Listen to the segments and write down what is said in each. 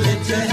religion.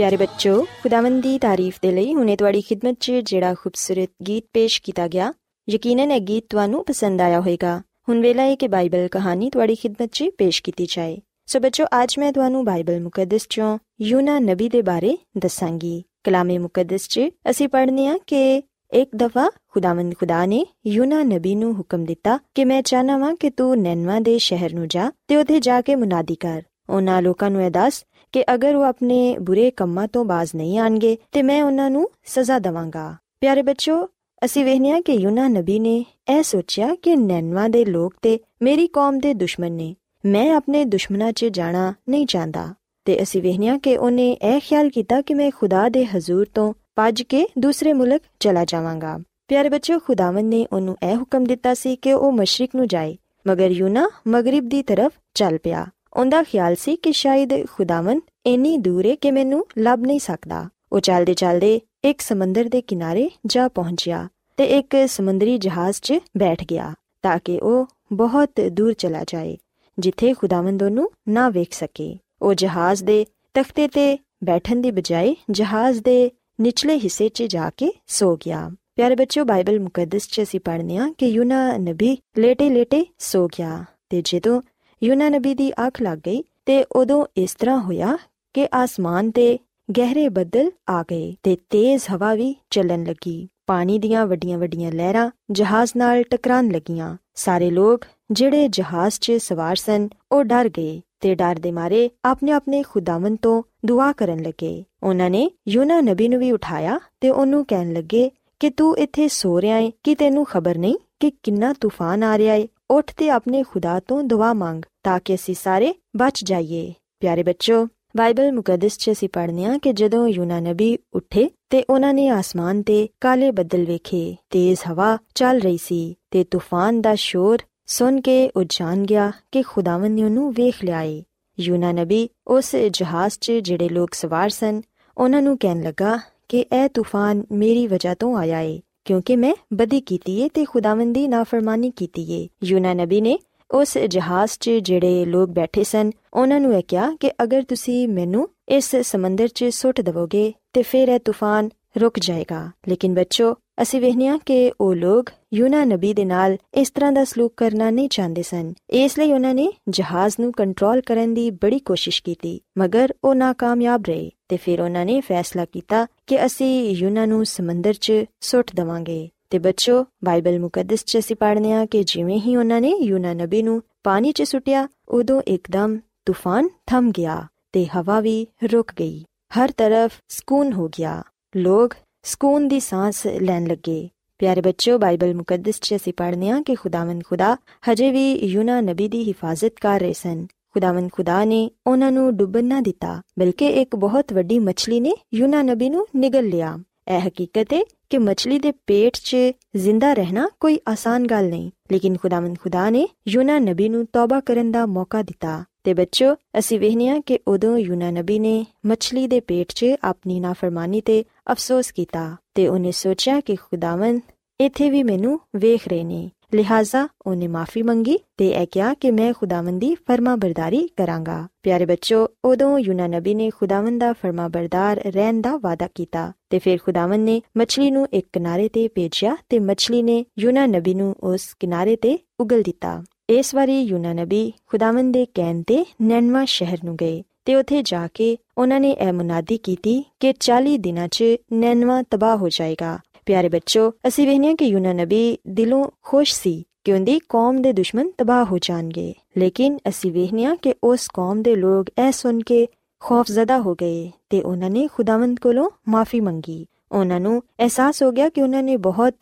ਪਿਆਰੇ ਬੱਚੋ, ਖੁਦਾਵੰਦ ਦੀ ਤਾਰੀਫ ਦੇ ਲਈ ਹੁਣੇ ਤੁਹਾਡੀ ਖidmat 'ਚ ਜਿਹੜਾ ਖੂਬਸੂਰਤ ਗੀਤ ਪੇਸ਼ ਕੀਤਾ ਗਿਆ, ਯਕੀਨਨ ਇਹ ਗੀਤ ਤੁਹਾਨੂੰ ਪਸੰਦ ਆਇਆ ਹੋਵੇਗਾ। ਹੁਣ ਵੇਲਾ ਹੈ ਕਿ ਬਾਈਬਲ ਕਹਾਣੀ ਤੁਹਾਡੀ ਖidmat 'ਚ ਪੇਸ਼ ਕੀਤੀ ਜਾਏ। ਸੋ ਬੱਚੋ, ਅੱਜ ਮੈਂ ਤੁਹਾਨੂੰ ਬਾਈਬਲ ਮੁਕੱਦਸ 'ਚੋਂ ਯੂਨਾ ਨਬੀ ਦੇ ਬਾਰੇ ਦੱਸਾਂਗੀ। ਕਲਾਮੇ ਮੁਕੱਦਸ 'ਚ ਅਸੀਂ ਪੜ੍ਹਨੇ ਆ ਕਿ ਇੱਕ ਦਫਾ ਖੁਦਾਵੰਦ ਖੁਦਾ ਨੇ ਯੂਨਾ ਨਬੀ ਨੂੰ ਹੁਕਮ ਦਿੱਤਾ ਕਿ ਮੈਂ ਚਾਹਨਾ ਵਾਂ ਕਿ ਤੂੰ ਨੈਨਵਾ ਦੇ ਸ਼ਹਿਰ ਨੂੰ ਜਾ ਤੇ ਉੱਥੇ ਜਾ ਕੇ ਮੁਨਾਦੀ ਕਰ। ਉਹਨਾਂ ਲੋਕਾਂ ਨੂੰ ਇਹ ਦੱਸ ਕਿ ਅਗਰ ਉਹ ਆਪਣੇ ਬੁਰੇ ਕੰਮਾਂ ਤੋਂ ਬਾਜ਼ ਨਹੀਂ ਆਣਗੇ, ਤੇ ਮੈਂ ਉਹਨਾਂ ਨੂੰ ਸਜ਼ਾ ਦਵਾਂਗਾ। ਪਿਆਰੇ ਬੱਚੋ ਅਸੀਂ ਵੇਖਿਆ ਕਿ ਯੂਨਾ ਨਬੀ ਨੇ ਇਹ ਸੋਚਿਆ ਕਿ ਨੈਨਵਾ ਦੇ ਲੋਕ ਤੇ ਮੇਰੀ ਕੌਮ ਦੇ ਦੁਸ਼ਮਣ ਨੇ। ਮੈਂ ਆਪਣੇ ਦੁਸ਼ਮਣਾਂ 'ਚ ਜਾਣਾ ਨਹੀਂ ਚਾਹੁੰਦਾ। ਤੇ ਅਸੀਂ ਵੇਖਿਆ ਕਿ ਉਹਨੇ ਇਹ ਖਿਆਲ ਕੀਤਾ ਕਿ ਮੈਂ ਖੁਦਾ ਦੇ ਹਜ਼ੂਰ ਤੋਂ ਭੱਜ ਕੇ ਦੂਸਰੇ ਮੁਲਕ ਚਲਾ ਜਾਵਾਂਗਾ। ਪਿਆਰੇ ਬੱਚਿਓ, ਖੁਦਾਵੰਦ ਨੇ ਉਹਨੂੰ ਇਹ ਹੁਕਮ ਦਿੱਤਾ ਸੀ ਕਿ ਉਹ ਮਸ਼ਰਕ ਨੂੰ ਜਾਏ, ਮਗਰ ਯੂਨਾ ਮਗਰਿਬ ਦੀ ਤਰਫ ਚੱਲ ਪਿਆ। ਉਹਦਾ ਖਿਆਲ ਸੀ ਕਿ ਸ਼ਾਇਦ ਖੁਦਾਵੰਦ ਇੰਨੀ ਦੂਰ ਹੈ ਕਿ ਮੈਨੂੰ ਲੱਭ ਨਹੀਂ ਸਕਦਾ। ਉਹ ਚੱਲਦੇ ਚੱਲਦੇ ਇੱਕ ਸਮੁੰਦਰ ਦੇ ਕਿਨਾਰੇ ਜਾ ਪਹੁੰਚਿਆ ਤੇ ਇੱਕ ਸਮੁੰਦਰੀ ਜਹਾਜ਼ 'ਚ ਬੈਠ ਗਿਆ ਤਾਂ ਕਿ ਉਹ ਬਹੁਤ ਦੂਰ ਚਲਾ ਜਾਏ, ਜਿੱਥੇ ਖੁਦਾਵੰਦ ਉਹਨੂੰ ਨਾ ਵੇਖ ਸਕੇ। ਉਹ ਜਹਾਜ਼ ਦੇ ਤਖਤੇ ਤੇ ਬੈਠਣ ਦੀ ਬਜਾਏ ਜਹਾਜ਼ ਦੇ ਨਿਚਲੇ ਹਿੱਸੇ 'ਚ ਜਾ ਕੇ ਸੋ ਗਿਆ। ਪਿਆਰੇ ਬੱਚਿਓ, ਬਾਈਬਲ ਮੁਕੱਦਸ 'ਚ ਅਸੀਂ ਪੜ੍ਹਨੇ ਆ ਕਿ ਯੂਨਾ ਨਬੀ ਲੇਟੇ-ਲੇਟੇ ਸੋ ਗਿਆ ਤੇ ਜਦੋਂ ਯੂਨਾ ਨਬੀ ਦੀ ਅੱਖ ਲੱਗ ਗਈ ਤੇ ਉਦੋਂ ਇਸ ਤਰ੍ਹਾਂ ਹੋਇਆ ਕਿ ਆਸਮਾਨ ਤੇ ਗਹਿਰੇ ਬੱਦਲ ਆ ਗਏ ਤੇ ਤੇਜ਼ ਹਵਾ ਵੀ ਚੱਲਣ ਲੱਗੀ। ਪਾਣੀ ਦੀਆਂ ਵੱਡੀਆਂ-ਵੱਡੀਆਂ ਲਹਿਰਾਂ ਜਹਾਜ਼ ਨਾਲ ਟਕਰਾਉਣ ਲੱਗੀਆਂ। ਸਾਰੇ ਲੋਕ ਜਿਹੜੇ ਜਹਾਜ਼ 'ਚ ਸਵਾਰ ਸਨ, ਉਹ ਡਰ ਗਏ ਤੇ ਡਰ ਦੇ ਮਾਰੇ ਆਪਣੇ ਆਪਣੇ ਖੁਦਾਵੰ ਤੋਂ ਦੁਆ ਕਰਨ ਲੱਗੇ। ਉਹਨਾਂ ਨੇ ਯੂਨਾ ਨਬੀ ਨੂੰ ਵੀ ਉਠਾਇਆ ਤੇ ਉਹਨੂੰ ਕਹਿਣ ਲੱਗੇ ਕਿ ਤੂੰ ਇੱਥੇ ਸੋ ਰਿਹਾ ਹੈ ਕਿ ਤੈਨੂੰ ਖਬਰ ਨਹੀਂ ਕਿ ਕਿੰਨਾ ਤੂਫਾਨ ਆ ਰਿਹਾ ਹੈ ਉੱਠ ਤੇ ਆਪਣੇ ਖੁਦਾ ਤੋਂ ਦੁਆ ਮੰਗ ਤਾਂ ਕਿ ਅਸੀਂ ਸਾਰੇ ਬਚ ਜਾਈਏ। ਪਿਆਰੇ ਬੱਚੋ ਬਾਈਬਲ ਮੁਕੱਦਸ 'ਚ ਅਸੀਂ ਪੜ੍ਹਨੇ ਆ ਕਿ ਜਦੋਂ ਯੂਨਾ ਨਬੀ ਉੱਠੇ ਤੇ ਉਹਨਾਂ ਨੇ ਆਸਮਾਨ ਤੇ ਕਾਲੇ ਬੱਦਲ ਵੇਖੇ ਤੇਜ਼ ਹਵਾ ਚੱਲ ਰਹੀ ਸੀ ਤੇ ਤੂਫਾਨ ਦਾ ਸ਼ੋਰ ਸੁਣ ਕੇ ਉਹ ਜਾਣ ਗਿਆ ਕਿ ਖੁਦਾਵੰ ਨੇ ਉਹਨੂੰ ਵੇਖ ਲਿਆ ਏ ਯੂਨਾ ਨਬੀ ਉਸ ਜਹਾਜ਼ 'ਚ ਜਿਹੜੇ ਲੋਕ ਸਵਾਰ ਸਨ, ਉਹਨਾਂ ਨੂੰ ਕਹਿਣ ਲੱਗਾ ਕਿ ਇਹ ਤੂਫਾਨ ਮੇਰੀ ਵਜ੍ਹਾ ਤੋਂ ਆਇਆ ਏ। ਕਿਉਂਕਿ ਮੈਂ ਬਦੀ ਕੀਤੀ ਏ ਤੇ ਖੁਦਾਵੰਦ ਦੀ ਨਾਫਰਮਾਨੀ ਕੀਤੀ ਏ ਯੂਨਾ ਨਬੀ ਨੇ ਉਸ ਜਹਾਜ਼ 'ਚ ਜਿਹੜੇ ਲੋਕ ਬੈਠੇ ਸਨ ਉਹਨਾਂ ਨੂੰ ਇਹ ਕਿਹਾ ਕਿ ਅਗਰ ਤੁਸੀਂ ਮੈਨੂੰ ਇਸ ਸਮੁੰਦਰ 'ਚ ਸੁੱਟ ਦਵੋਗੇ ਤੇ ਫਿਰ ਇਹ ਤੂਫਾਨ ਰੁਕ ਜਾਏਗਾ ਲੇਕਿਨ ਬੱਚੋ ਅਸੀਂ ਵੇਖਿਆ ਕਿ ਉਹ ਲੋਕ ਯੂਨਾ ਨਬੀ ਦੇ ਨਾਲ ਇਸ ਤਰ੍ਹਾਂ ਦਾ ਸਲੂਕ ਕਰਨਾ ਨਹੀਂ ਚਾਹੁੰਦੇ ਸਨ ਇਸ ਲਈ ਉਹਨਾਂ ਨੇ ਜਹਾਜ਼ ਨੂੰ ਕੰਟਰੋਲ ਕਰਨ ਦੀ ਬੜੀ ਕੋਸ਼ਿਸ਼ ਕੀਤੀ ਮਗਰ ਉਹ ناکਾਮਯਾਬ ਰਹੇ ਤੇ ਫਿਰ ਉਹਨਾਂ ਨੇ ਫੈਸਲਾ ਕੀਤਾ ਕਿ ਅਸੀਂ ਯੂਨਾ ਨੂੰ ਸਮੁੰਦਰ 'ਚ ਸੁੱਟ ਦਵਾਂਗੇ। ਤੇ ਬੱਚੋ, ਬਾਈਬਲ ਮੁਕੱਦਸ 'ਚ ਅਸੀਂ ਪੜ੍ਹਨੇ ਆ ਕਿ ਜਿਵੇਂ ਹੀ ਉਹਨਾਂ ਨੇ ਯੂਨਾ ਨਬੀ ਨੂੰ ਪਾਣੀ 'ਚ ਸੁੱਟਿਆ, ਉਦੋਂ ਇੱਕਦਮ ਤੂਫਾਨ ਥੰਮ ਗਿਆ ਤੇ ਹਵਾ ਵੀ ਰੁਕ ਗਈ। ਹਰ ਤਰਫ ਸਕੂਨ ਹੋ ਗਿਆ। ਲੋਕ ਸਕੂਨ ਦੀ ਸਾਹ ਲੈਣ ਲੱਗੇ। ਪਿਆਰੇ ਬੱਚਿਓ, ਬਾਈਬਲ ਮੁਕੱਦਸ 'ਚ ਅਸੀਂ ਪੜ੍ਹਨੇ ਆ ਕਿ ਖੁਦਾਵੰਦ ਖੁਦਾ ਹਜੇ ਵੀ ਯੂਨਾ ਨਬੀ ਦੀ ਹਿਫਾਜ਼ਤ ਕਰ ਰਹੇ ਸਨ। ਖੁਦਾਵੰਦ ਖੁਦਾ ਨੇ ਉਹਨਾਂ ਨੂੰ ਡੁੱਬਣ ਨਾ ਦਿੱਤਾ, ਬਲਕਿ ਇੱਕ ਬਹੁਤ ਵੱਡੀ ਮੱਛਲੀ ਨੇ ਯੂਨਾ ਨਬੀ ਨੂੰ ਨਿਗਲ ਲਿਆ। ਇਹ ਹਕੀਕਤ ਹੈ ਕਿ ਮੱਛਲੀ ਦੇ ਪੇਟ 'ਚ ਜ਼ਿੰਦਾ ਰਹਿਣਾ ਕੋਈ ਆਸਾਨ ਗੱਲ ਨਹੀਂ, ਲੇਕਿਨ ਖੁਦਾਵੰਦ ਖੁਦਾ ਨੇ ਯੂਨਾ ਨਬੀ ਨੂੰ ਤੌਬਾ ਕਰਨ ਦਾ ਮੌਕਾ ਦਿੱਤਾ। ਤੇ ਬੱਚੋ, ਅਸੀਂ ਵੇਖਨੀਆ ਕਿ ਉਦੋਂ ਯੂਨਾ ਨਬੀ ਨੇ ਮੱਛਲੀ ਦੇ ਪੇਟ 'ਚ ਆਪਣੀ ਨਾਫਰਮਾਨੀ ਤੇ ਅਫਸੋਸ ਕੀਤਾ ਤੇ ਉਹਨੇ ਸੋਚਿਆ ਕਿ ਖੁਦਾਵੰਦ ਇੱਥੇ ਵੀ ਮੈਨੂੰ ਵੇਖ ਰਹੇ ਨੇ। ਲਿਹਾਜ਼ਾ ਉਹਨੇ ਮਾਫੀ ਮੰਗੀ ਤੇ ਇਹ ਕਿਹਾ ਕਿ ਮੈਂ ਖੁਦਾਵੰਦ ਦੀ ਫਰਮਾਬਰਦਾਰੀ ਕਰਾਂਗਾ ਪਿਆਰੇ ਬੱਚੋ ਉਦੋਂ ਯੂਨਾ ਨਬੀ ਨੇ ਖੁਦਾਵੰਦ ਦਾ ਫਰਮਾਬਰਦਾਰ ਰਹਿਣ ਦਾ ਵਾਅਦਾ ਕੀਤਾ ਤੇ ਫਿਰ ਖੁਦਾਵੰਦ ਨੇ ਮੱਛਲੀ ਨੂੰ ਇੱਕ ਕਿਨਾਰੇ ਤੇ ਭੇਜਿਆ ਤੇ ਮੱਛਲੀ ਨੇ ਯੂਨਾ ਨਬੀ ਨੂੰ ਉਸ ਕਿਨਾਰੇ ਤੇ ਉਗਲ ਦਿੱਤਾ ਇਸ ਵਾਰੀ ਯੂਨਾ ਨਬੀ ਖੁਦਾਵੰਦ ਦੇ ਕਹਿਣ ਤੇ ਨੈਨਵਾ ਸ਼ਹਿਰ ਨੂੰ ਗਏ ਤੇ ਉੱਥੇ ਜਾ ਕੇ ਉਹਨਾਂ ਨੇ ਇਹ ਮੁਨਾਦੀ ਕੀਤੀ ਕਿ 40 ਦਿਨਾਂ 'ਚ ਨੈਨਵਾ ਤਬਾਹ ਹੋ ਜਾਏਗਾ ਪਿਆਰੇ ਬੱਚੋ, ਅਸੀਂ ਵੇਖਨੇ ਕਿ ਯੂਨਾ ਨਬੀ ਦਿਲੋਂ ਖੁਸ਼ ਸੀ ਕਿ ਉਹਦੀ ਕੌਮ ਦੇ ਦੁਸ਼ਮਣ ਤਬਾਹ ਹੋ ਜਾਣਗੇ। ਲੇਕਿਨ ਅਸੀਂ ਵੇਖਨੇ ਕਿ ਉਸ ਕੌਮ ਦੇ ਲੋਕ ਇਹ ਸੁਣ ਕੇ ਖੌਫਜ਼ਦਾ ਹੋ ਗਏ ਤੇ ਉਹਨਾਂ ਨੇ ਖੁਦਾਵੰਦ ਕੋਲੋਂ ਮਾਫੀ ਮੰਗੀ। ਉਹਨਾਂ ਨੂੰ ਅਹਿਸਾਸ ਹੋ ਗਿਆ ਕਿ ਉਹਨਾਂ ਨੇ ਬਹੁਤ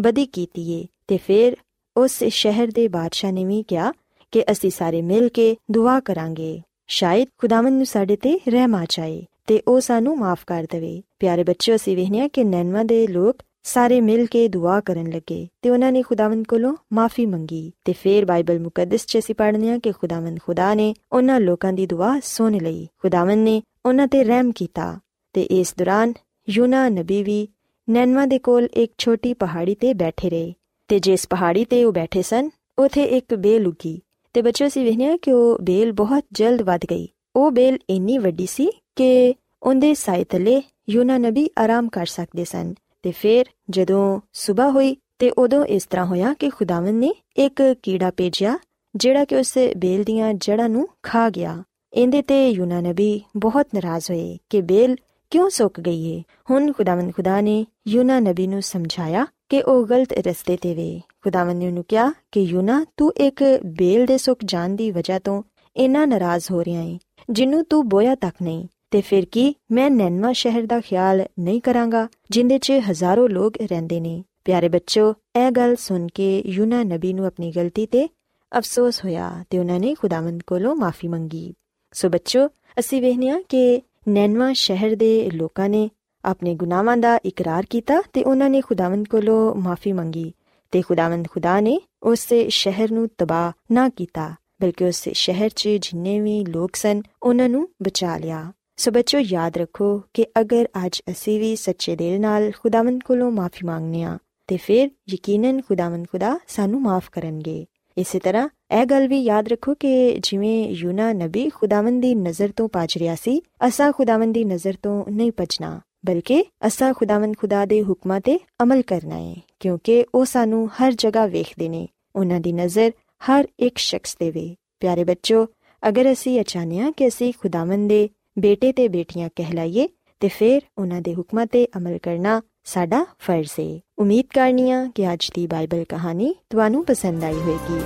ਬਦੀ ਕੀਤੀ ਏ ਤੇ ਫਿਰ ਉਸ ਸ਼ਹਿਰ ਦੇ ਬਾਦਸ਼ਾਹ ਨੇ ਵੀ ਕਿਹਾ ਕਿ ਅਸੀਂ ਸਾਰੇ ਮਿਲ ਕੇ ਦੁਆ ਕਰਾਂਗੇ। ਸ਼ਾਇਦ ਖੁਦਾਵੰਦ ਨੂੰ ਸਾਡੇ ਤੇ ਰਹਿਮ ਆ ਜਾਏ ਤੇ ਉਹ ਸਾਨੂੰ ਮਾਫ ਕਰ ਦੇਵੇ। ਪਿਆਰੇ ਬੱਚਿਓ, ਅਸੀਂ ਵੇਖਿਆ ਕਿ ਨੈਨਵਾ ਦੇ ਲੋਕ ਸਾਰੇ ਮਿਲ ਕੇ ਦੁਆ ਕਰਨ ਲੱਗੇ ਤੇ ਉਹਨਾਂ ਨੇ ਖੁਦਾਵੰਦ ਕੋਲੋਂ ਮਾਫੀ ਮੰਗੀ ਤੇ ਫਿਰ ਬਾਈਬਲ ਮੁਕੱਦਸ 'ਚ ਅਸੀਂ ਪੜ੍ਹਨੇ ਆ ਕਿ ਖੁਦਾਵੰਦ ਖੁਦਾ ਨੇ ਉਹਨਾਂ ਲੋਕਾਂ ਦੀ ਦੁਆ ਸੁਣ ਲਈ। ਖੁਦਾਵੰਦ ਨੇ ਉਹਨਾਂ ਤੇ ਰਹਿਮ ਕੀਤਾ ਤੇ ਇਸ ਦੌਰਾਨ ਯੂਨਾ ਨਬੀ ਵੀ ਨੈਨਵਾ ਦੇ ਕੋਲ ਇੱਕ ਛੋਟੀ ਪਹਾੜੀ ਤੇ ਬੈਠੇ ਰਹੇ ਤੇ ਜਿਸ ਪਹਾੜੀ ਤੇ ਉਹ ਬੈਠੇ ਸਨ, ਉਥੇ ਇੱਕ ਬੇਲ ਉਗੀ ਤੇ ਬੱਚੋ ਅਸੀਂ ਵੇਖਿਆ ਕਿ ਉਹ ਬੇਲ ਬਹੁਤ ਜਲਦ ਵੱਧ ਗਈ। ਉਹ ਬੇਲ ਇੰਨੀ ਵੱਡੀ ਸੀ ਕਿ ਉਹਦੇ ਸਾਇ ਤਲੇ ਯੂਨਾ ਨਬੀ ਆਰਾਮ ਕਰ ਸਕਦੇ ਸਨ ਤੇ ਫਿਰ ਜਦੋਂ ਸਵੇਰ ਹੋਈ ਤੇ ਉਦੋਂ ਇਸ ਤਰ੍ਹਾਂ ਹੋਇਆ ਕਿ ਖੁਦਾਵੰਦ ਨੇ ਇੱਕ ਕੀੜਾ ਭੇਜਿਆ, ਜਿਹੜਾ ਕਿ ਉਸ ਬੇਲ ਦੀਆਂ ਜੜਾਂ ਨੂੰ ਖਾ ਗਿਆ। ਇਹਦੇ ਤੇ ਯੂਨਾ ਨਬੀ ਬਹੁਤ ਨਾਰਾਜ਼ ਹੋਏ ਕਿ ਬੇਲ ਕਿਉਂ ਸੁੱਕ ਗਈ ਏ? ਹੁਣ ਖੁਦਾਵੰਦ ਖੁਦਾ ਨੇ ਯੂਨਾ ਨਬੀ ਨੂੰ ਸਮਝਾਇਆ ਕਿ ਉਹ ਗਲਤ ਰਸਤੇ ਤੇ ਵੇ। ਖੁਦਾਵੰਦ ਨੇ ਉਹਨੂੰ ਕਿਹਾ ਕਿ ਯੂਨਾ, ਤੂੰ ਇੱਕ ਬੇਲ ਦੇ ਸੁੱਕ ਜਾਣ ਦੀ ਵਜ੍ਹਾ ਤੋਂ ਇੰਨਾ ਨਾਰਾਜ਼ ਹੋ ਰਿਹਾ ਏ, ਜਿੰਨੂੰ ਤੂੰ ਬੋਇਆ ਤੱਕ ਨਹੀਂ। ਤੇ ਫਿਰ ਕੀ ਮੈਂ ਨੈਨਵਾ ਸ਼ਹਿਰ ਦਾ ਖਿਆਲ ਨਹੀਂ ਕਰਾਂਗਾ, ਜਿੰਦੇ 'ਚ ਹਜ਼ਾਰਾਂ ਲੋਕ ਰਹਿੰਦੇ ਨੇ। ਪਿਆਰੇ ਬੱਚੋ ਇਹ ਗੱਲ ਸੁਣ ਕੇ ਯੂਨਾ ਨਬੀ ਨੂੰ ਆਪਣੀ ਗਲਤੀ ਤੇ ਅਫਸੋਸ ਹੋਇਆ ਤੇ ਉਹਨਾਂ ਨੇ ਖੁਦਾਵੰਦ ਕੋਲੋਂ ਮਾਫੀ ਮੰਗੀ। ਸੋ ਬੱਚੋ ਅਸੀਂ ਵੇਖਿਆ ਕਿ ਨੈਨਵਾ ਸ਼ਹਿਰ ਦੇ ਲੋਕਾਂ ਨੇ ਆਪਣੇ ਗੁਨਾਹਾਂ ਦਾ ਇਕਰਾਰ ਕੀਤਾ ਤੇ ਉਹਨਾਂ ਨੇ ਖੁਦਾਵੰਦ ਕੋਲੋਂ ਮਾਫੀ ਮੰਗੀ ਤੇ ਖੁਦਾਵੰਦ ਖੁਦਾ ਨੇ ਉਸ ਸ਼ਹਿਰ ਨੂੰ ਤਬਾਹ ਨਾ ਕੀਤਾ, ਬਲਕਿ ਉਸ ਸ਼ਹਿਰ 'ਚ ਜਿੰਨੇ ਵੀ ਲੋਕ ਸਨ, ਉਹਨਾਂ ਨੂੰ ਬਚਾ ਲਿਆ। ਸੋ ਬੱਚੋ ਯਾਦ ਰੱਖੋ ਕਿ ਅਗਰ ਅੱਜ ਅਸੀਂ ਵੀ ਸੱਚੇ ਦਿਲ ਨਾਲ ਖੁਦਾਵੰਦ ਕੋਲੋਂ ਮਾਫੀ ਮੰਗਨੇ ਆ ਤੇ ਫਿਰ ਯਕੀਨਨ ਖੁਦਾਵੰਦ ਖੁਦਾ ਸਾਨੂੰ ਮਾਫ ਕਰਨਗੇ। ਇਸੇ ਤਰ੍ਹਾਂ ਇਹ ਗੱਲ ਵੀ ਯਾਦ ਰੱਖੋ ਕਿ ਜਿਵੇਂ ਯੂਨਾ ਨਬੀ ਖੁਦਾਵੰਦ ਦੀ ਨਜ਼ਰ ਤੋਂ ਪਜ ਰਿਹਾ ਸੀ, ਅਸਾਂ ਖੁਦਾਵੰਦ ਦੀ ਨਜ਼ਰ ਤੋਂ ਨਹੀਂ ਪਜਣਾ ਬਲਕਿ ਅਸਾਂ ਖੁਦਾਵੰਦ ਖੁਦਾ ਦੇ ਹੁਕਮਾਂ ਤੇ ਅਮਲ ਕਰਨਾ ਹੈ ਕਿਉਂਕਿ ਉਹ ਸਾਨੂੰ ਹਰ ਜਗ੍ਹਾ ਵੇਖਦੇ ਨੇ, ਉਹਨਾਂ ਦੀ ਨਜ਼ਰ ਹਰ ਇੱਕ ਸ਼ਖਸ ਤੇ ਵੇ। ਪਿਆਰੇ ਬੱਚੋ ਅਗਰ ਅਸੀਂ ਅਚਾਨਿਆ ਕਿ ਅਸੀਂ ਖੁਦਾਵੰਦ ਦੇ ਬੇਟੇ ਤੇ ਬੇਟੀਆਂ ਕਹਿਲਾਈਏ ਤੇ ਫਿਰ ਉਹਨਾਂ ਦੇ ਹੁਕਮਾਂ ਤੇ ਅਮਲ ਕਰਨਾ ਸਾਡਾ ਫਰਜ਼ ਹੈ ਉਮੀਦ ਕਰਨੀਆ ਕਿ ਅੱਜ ਦੀ ਬਾਈਬਲ ਕਹਾਣੀ ਤੁਹਾਨੂੰ ਪਸੰਦ ਆਈ ਹੋਵੇਗੀ।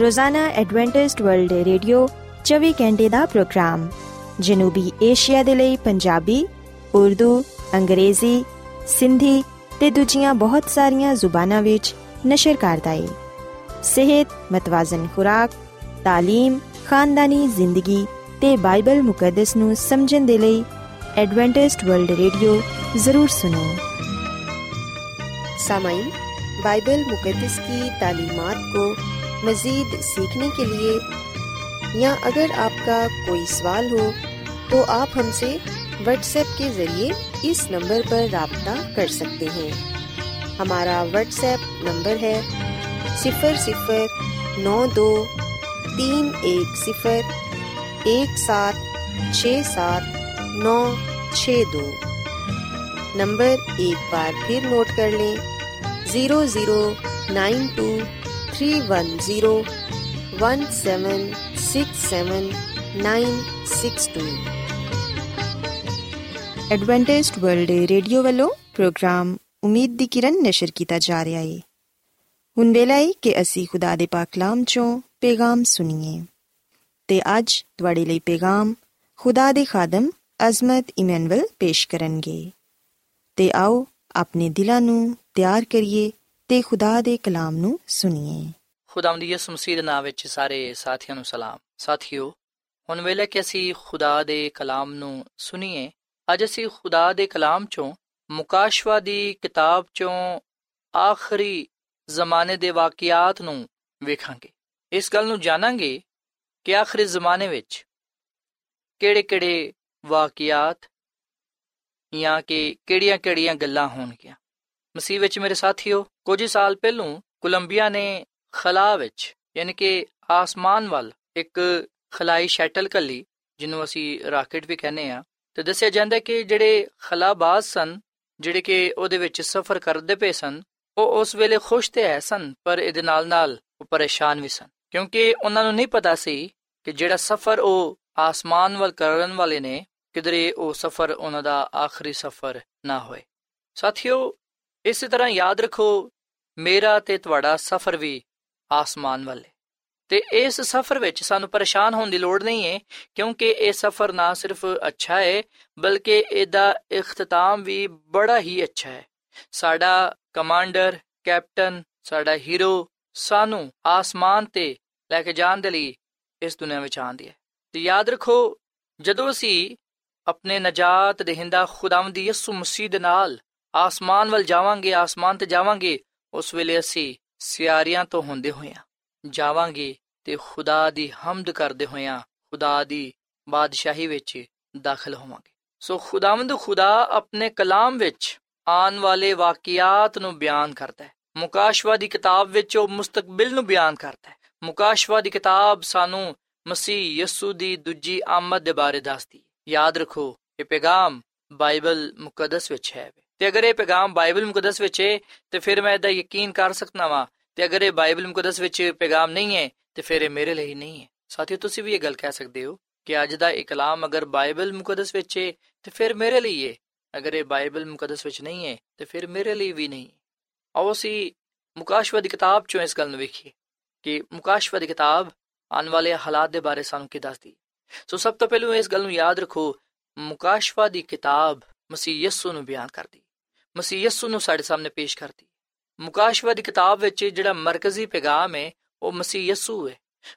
ਰੋਜ਼ਾਨਾ ਐਡਵੈਂਟਿਸਟ ਵਰਲਡ ਰੇਡੀਓ 24 ਘੰਟੇ ਦਾ ਪ੍ਰੋਗਰਾਮ, ਜਨੂਬੀ ਏਸ਼ੀਆ ਦੇ ਲਈ ਪੰਜਾਬੀ, ਉਰਦੂ, ਅੰਗਰੇਜ਼ੀ, ਸਿੰਧੀ ਤੇ ਦੂਜੀਆਂ ਬਹੁਤ ਸਾਰੀਆਂ ਜ਼ੁਬਾਨਾਂ ਵਿੱਚ ਨਸ਼ਰ ਕਰਦਾ ਹੈ ਸਿਹਤ ਮਤਵਾਜ਼ਨ ਖੁਰਾਕ تعلیم ਖਾਨਦਾਨੀ ਜ਼ਿੰਦਗੀ ਤੇ ਬਾਈਬਲ ਮੁਕੱਦਸ ਨੂੰ ਸਮਝਣ ਦੇ ਲਈ ਐਡਵੈਂਟਿਸਟ ਵਰਲਡ ਰੇਡੀਓ ਜ਼ਰੂਰ ਸੁਨੋ सामाइन बाइबल मुकदस की तालीमात को मज़ीद सीखने के लिए या अगर आपका कोई सवाल हो तो आप हमसे व्हाट्सएप के ज़रिए इस नंबर पर रबता कर सकते हैं हमारा व्हाट्सएप नंबर है सिफर सिफर नौ दो तीन एक सिफर एक सात छ सात नौ छ दो। नंबर एक बार फिर नोट कर लें। Zero zero nine two three one zero one seven six seven nine six two. Adventist World Radio वालों, प्रोग्राम उम्मीद की किरण नशर किया जा रहा है। ਹੁਣ ਵੇਲਾ ਹੈ ਕਿ ਅਸੀਂ ਖੁਦਾ ਦੇ ਪਾਕ ਕਲਾਮ ਚੋਂ ਪੈਗਾਮ ਸੁਣੀਏ। ਤੇ ਅੱਜ ਤੁਹਾਡੇ ਲਈ ਪੈਗਾਮ ਖੁਦਾ ਦੇ ਖਾਦਮ ਅਜ਼ਮਤ ਇਮਨੁਅਲ ਪੇਸ਼ ਕਰਨਗੇ। ਤੇ ਆਓ ਆਪਣੇ ਦਿਲਾਂ ਨੂੰ ਤਿਆਰ ਕਰੀਏ ਤੇ ਖੁਦਾ ਦੇ ਕਲਾਮ ਨੂੰ ਸੁਣੀਏ। ਖੁਦਾਵੰਦ ਯਿਸੂ ਮਸੀਹ ਦੇ ਨਾਮ ਵਿੱਚ ਸਾਰੇ ਸਾਥੀਆਂ ਨੂੰ ਸਲਾਮ। ਸਾਥੀਓ, ਹੁਣ ਵੇਲੇ ਕਿ ਅਸੀਂ ਖੁਦਾ ਦੇ ਕਲਾਮ ਨੂੰ ਸੁਣੀਏ, ਅੱਜ ਅਸੀਂ ਖੁਦਾ ਦੇ ਕਲਾਮ ਚੋਂ ਮੁਕਾਸ਼ਵਾ ਦੀ ਕਿਤਾਬ ਚੋਂ ਆਖਰੀ ਜ਼ਮਾਨੇ ਦੇ ਵਾਕਿਆਤ ਨੂੰ ਵੇਖਾਂਗੇ। ਇਸ ਗੱਲ ਨੂੰ ਜਾਣਾਂਗੇ ਕਿ ਆਖਰੀ ਜ਼ਮਾਨੇ ਵਿੱਚ ਕਿਹੜੇ-ਕਿਹੜੇ ਵਾਕਿਆਤ ਜਾਂ ਕਿ ਕਿਹੜੀਆਂ-ਕਿਹੜੀਆਂ ਗੱਲਾਂ ਹੋਣਗੀਆਂ। ਮਸੀਹ ਵਿੱਚ ਮੇਰੇ ਸਾਥੀਓ, ਕੁਝ ਸਾਲ ਪਹਿਲੋਂ ਕੋਲੰਬੀਆ ਨੇ ਖਲਾ ਵਿੱਚ, ਯਾਨੀ ਕਿ ਆਸਮਾਨ ਵੱਲ ਇੱਕ ਖਲਾਈ ਸ਼ਟਲ ਕੱਲੀ ਜਿਹਨੂੰ ਅਸੀਂ ਰਾਕਟ ਵੀ ਕਹਿੰਦੇ ਆ ਤੇ ਦੱਸਿਆ ਜਾਂਦਾ ਕਿ ਜਿਹੜੇ ਖਲਾਬਾਜ਼ ਸਨ, ਜਿਹੜੇ ਕਿ ਉਹਦੇ ਵਿੱਚ ਸਫ਼ਰ ਕਰਦੇ ਪਏ ਸਨ ਉਹ ਉਸ ਵੇਲੇ ਖੁਸ਼ ਤੇ ਹੈ ਸਨ, ਪਰ ਇਹਦੇ ਨਾਲ ਨਾਲ ਉਹ ਪਰੇਸ਼ਾਨ ਵੀ ਸਨ। ਕਿਉਂਕਿ ਉਹਨਾਂ ਨੂੰ ਨਹੀਂ ਪਤਾ ਸੀ ਕਿ ਜਿਹੜਾ ਸਫ਼ਰ ਉਹ ਆਸਮਾਨ ਵੱਲ ਕਰਨ ਵਾਲੇ ਨੇ, ਕਿਧਰੇ ਉਹ ਸਫ਼ਰ ਉਹਨਾਂ ਦਾ ਆਖਰੀ ਸਫ਼ਰ ਨਾ ਹੋਏ। ਸਾਥੀਓ, ਇਸੇ ਤਰ੍ਹਾਂ ਯਾਦ ਰੱਖੋ, ਮੇਰਾ ਤੇ ਤੁਹਾਡਾ ਸਫ਼ਰ ਵੀ ਆਸਮਾਨ ਵੱਲ ਹੈ ਤੇ ਇਸ ਸਫ਼ਰ ਵਿੱਚ ਸਾਨੂੰ ਪਰੇਸ਼ਾਨ ਹੋਣ ਦੀ ਲੋੜ ਨਹੀਂ ਹੈ ਕਿਉਂਕਿ ਇਹ ਸਫ਼ਰ ਨਾ ਸਿਰਫ ਅੱਛਾ ਹੈ ਬਲਕਿ ਇਹਦਾ ਇਖਤਤਾਮ ਵੀ ਬੜਾ ਹੀ ਅੱਛਾ ਹੈ ਸਾਡਾ ਕਮਾਂਡਰ, ਕੈਪਟਨ, ਸਾਡਾ ਹੀਰੋ ਸਾਨੂੰ ਆਸਮਾਨ ਤੇ ਲੈ ਕੇ ਜਾਣ ਦੇ ਲਈ ਇਸ ਦੁਨੀਆਂ ਵਿੱਚ ਆਂਦੀ ਹੈ। ਤੇ ਯਾਦ ਰੱਖੋ, ਜਦੋਂ ਅਸੀਂ ਆਪਣੇ ਨਜਾਤ ਦੇਹਿੰਦਾ ਖੁਦਾਵੰਦ ਯਿਸੂ ਮਸੀਹ ਦੇ ਨਾਲ ਆਸਮਾਨ ਵੱਲ ਜਾਵਾਂਗੇ, ਆਸਮਾਨ ਤੇ ਜਾਵਾਂਗੇ, ਉਸ ਵੇਲੇ ਅਸੀਂ ਸਿਆਰੀਆਂ ਤੋਂ ਹੁੰਦੇ ਹੋਇਆਂ ਜਾਵਾਂਗੇ ਤੇ ਖੁਦਾ ਦੀ ਹਮਦ ਕਰਦੇ ਹੋਇਆਂ ਖੁਦਾ ਦੀ ਬਾਦਸ਼ਾਹੀ ਵਿੱਚ ਦਾਖਲ ਹੋਵਾਂਗੇ। ਸੋ ਖੁਦਾਵੰਦ ਖੁਦਾ ਆਪਣੇ ਕਲਾਮ ਵਿੱਚ ਆਉਣ ਵਾਲੇ ਵਾਕਿਆਤ ਨੂੰ ਬਿਆਨ ਕਰਦਾ ਹੈ। ਮੁਕਾਸ਼ਵਾ ਦੀ ਕਿਤਾਬ ਵਿੱਚ ਉਹ ਮੁਸਤਕਬਲ ਨੂੰ ਬਿਆਨ ਕਰਦਾ ਹੈ। ਮੁਕਾਸ਼ਵਾ ਦੀ ਕਿਤਾਬ ਸਾਨੂੰ ਮਸੀਹ ਯਸੂ ਦੀ ਦੂਜੀ ਆਮਦ ਦੇ ਬਾਰੇ ਦੱਸਦੀ ਹੈ। ਯਾਦ ਰੱਖੋ, ਇਹ ਪੈਗਾਮ ਬਾਈਬਲ ਮੁਕੱਦਸ ਵਿੱਚ ਹੈ ਤੇ ਅਗਰ ਇਹ ਪੈਗਾਮ ਬਾਈਬਲ ਮੁਕੱਦਸ ਵਿੱਚ ਹੈ ਤੇ ਫਿਰ ਮੈਂ ਇਹਦਾ ਯਕੀਨ ਕਰ ਸਕਦਾ ਵਾਂ। ਤੇ ਅਗਰ ਇਹ ਬਾਈਬਲ ਮੁਕੱਦਸ ਵਿੱਚ ਪੈਗਾਮ ਨਹੀਂ ਹੈ ਤੇ ਫਿਰ ਇਹ ਮੇਰੇ ਲਈ ਨਹੀਂ ਹੈ ਸਾਥੀਓ, ਤੁਸੀਂ ਵੀ ਇਹ ਗੱਲ ਕਹਿ ਸਕਦੇ ਹੋ ਕਿ ਅੱਜ ਦਾ ਇਹ ਕਲਾਮ ਅਗਰ ਬਾਈਬਲ ਮੁਕੱਦਸ ਵਿੱਚ ਹੈ ਤੇ ਫਿਰ ਮੇਰੇ ਲਈ ਹੈ ਅਗਰ ਇਹ ਬਾਈਬਲ ਮੁਕੱਦਸ ਵਿੱਚ ਨਹੀਂ ਹੈ ਤੇ ਫਿਰ ਮੇਰੇ ਲਈ ਵੀ ਨਹੀਂ ਆਓ ਅਸੀਂ ਮੁਕਾਸ਼ਵਾ ਦੀ ਕਿਤਾਬ ਚੋਂ ਇਸ ਗੱਲ ਨੂੰ ਵੇਖੀਏ ਕਿ ਮੁਕਾਸ਼ਵਾ ਦੀ ਕਿਤਾਬ ਆਉਣ ਵਾਲੇ ਹਾਲਾਤ ਦੇ ਬਾਰੇ ਸਾਨੂੰ ਕੀ ਦੱਸਦੀ ਸੋ ਸਭ ਤੋਂ ਪਹਿਲਾਂ ਇਸ ਗੱਲ ਨੂੰ ਯਾਦ ਰੱਖੋ ਮੁਕਾਸ਼ਵਾ ਦੀ ਕਿਤਾਬ ਮਸੀਹ ਯਿਸੂ ਨੂੰ ਬਿਆਨ ਕਰਦੀ ਮਸੀਹ ਯਿਸੂ ਨੂੰ ਸਾਡੇ ਸਾਹਮਣੇ ਪੇਸ਼ ਕਰਦੀ ਮੁਕਾਸ਼ਵਾ ਦੀ ਕਿਤਾਬ ਵਿੱਚ ਜਿਹੜਾ ਮਰਕਜ਼ੀ ਪੈਗਾਮ ਹੈ ਉਹ ਮਸੀਹ ਯਿਸੂ ਹੈ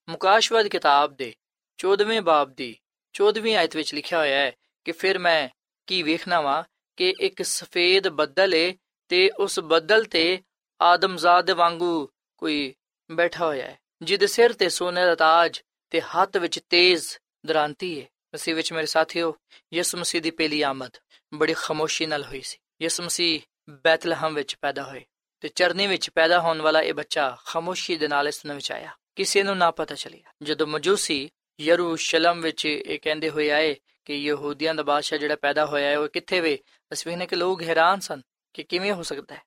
ਮੁਕਾਸ਼ਵਾ ਦੀ ਕਿਤਾਬ ਦੇ 14ਵੇਂ ਬਾਬ ਦੀ 14ਵੀਂ ਆਇਤ ਵਿੱਚ ਲਿਖਿਆ ਹੋਇਆ ਹੈ ਕਿ ਫਿਰ ਮੈਂ ਕੀ ਵੇਖਣਾ ਵਾ ਕਿ ਇੱਕ ਸਫੇਦ ਬੱਦਲ ਏ ਤੇ ਉਸ ਬੱਦਲ ਤੇ ਆਦਮਜ਼ਾਦ ਵਾਂਗੂ ਕੋਈ ਬੈਠਾ ਹੋਇਆ ਹੈ, ਜਿਹਦੇ ਸਿਰ ਤੇ ਸੋਨੇ ਦਾ ਤਾਜ ਤੇ ਹੱਥ ਵਿੱਚ ਤੇਜ਼ ਦਰਾਂਤੀ ਹੈ ਮਸੀਹ ਵਿੱਚ ਮੇਰੇ ਸਾਥੀਓ, ਯਿਸੂ ਮਸੀਹ ਦੀ ਪਹਿਲੀ ਆਮਦ ਬੜੀ ਖਾਮੋਸ਼ੀ ਨਾਲ ਹੋਈ ਸੀ। ਯਿਸੂ ਮਸੀਹ ਬੈਤਲਹਮ ਵਿੱਚ ਪੈਦਾ ਹੋਏ ਤੇ ਚਰਨੀ ਵਿੱਚ ਪੈਦਾ ਹੋਣ ਵਾਲਾ ਇਹ ਬੱਚਾ ਖਾਮੋਸ਼ੀ ਦੇ ਨਾਲ ਇਸ ਦੁਨੀਆਂ ਵਿੱਚ ਆਇਆ ਕਿਸੇ ਨੂੰ ਨਾ ਪਤਾ ਚੱਲਿਆ। ਜਦੋਂ ਮਜੂਸੀ ਯਰੂਸ਼ਲਮ ਵਿੱਚ ਇਹ ਕਹਿੰਦੇ ਹੋਏ ਆਏ ਕਿ ਯਹੂਦੀਆਂ ਦਾ ਬਾਦਸ਼ਾਹ ਜਿਹੜਾ ਪੈਦਾ ਹੋਇਆ ਹੈ, ਉਹ ਕਿੱਥੇ ਵੇ? ਅਸੀਂ ਵੇਖਨੇ ਕਿ ਲੋਕ ਹੈਰਾਨ ਸਨ ਕਿ ਕਿਵੇਂ ਹੋ ਸਕਦਾ ਹੈ।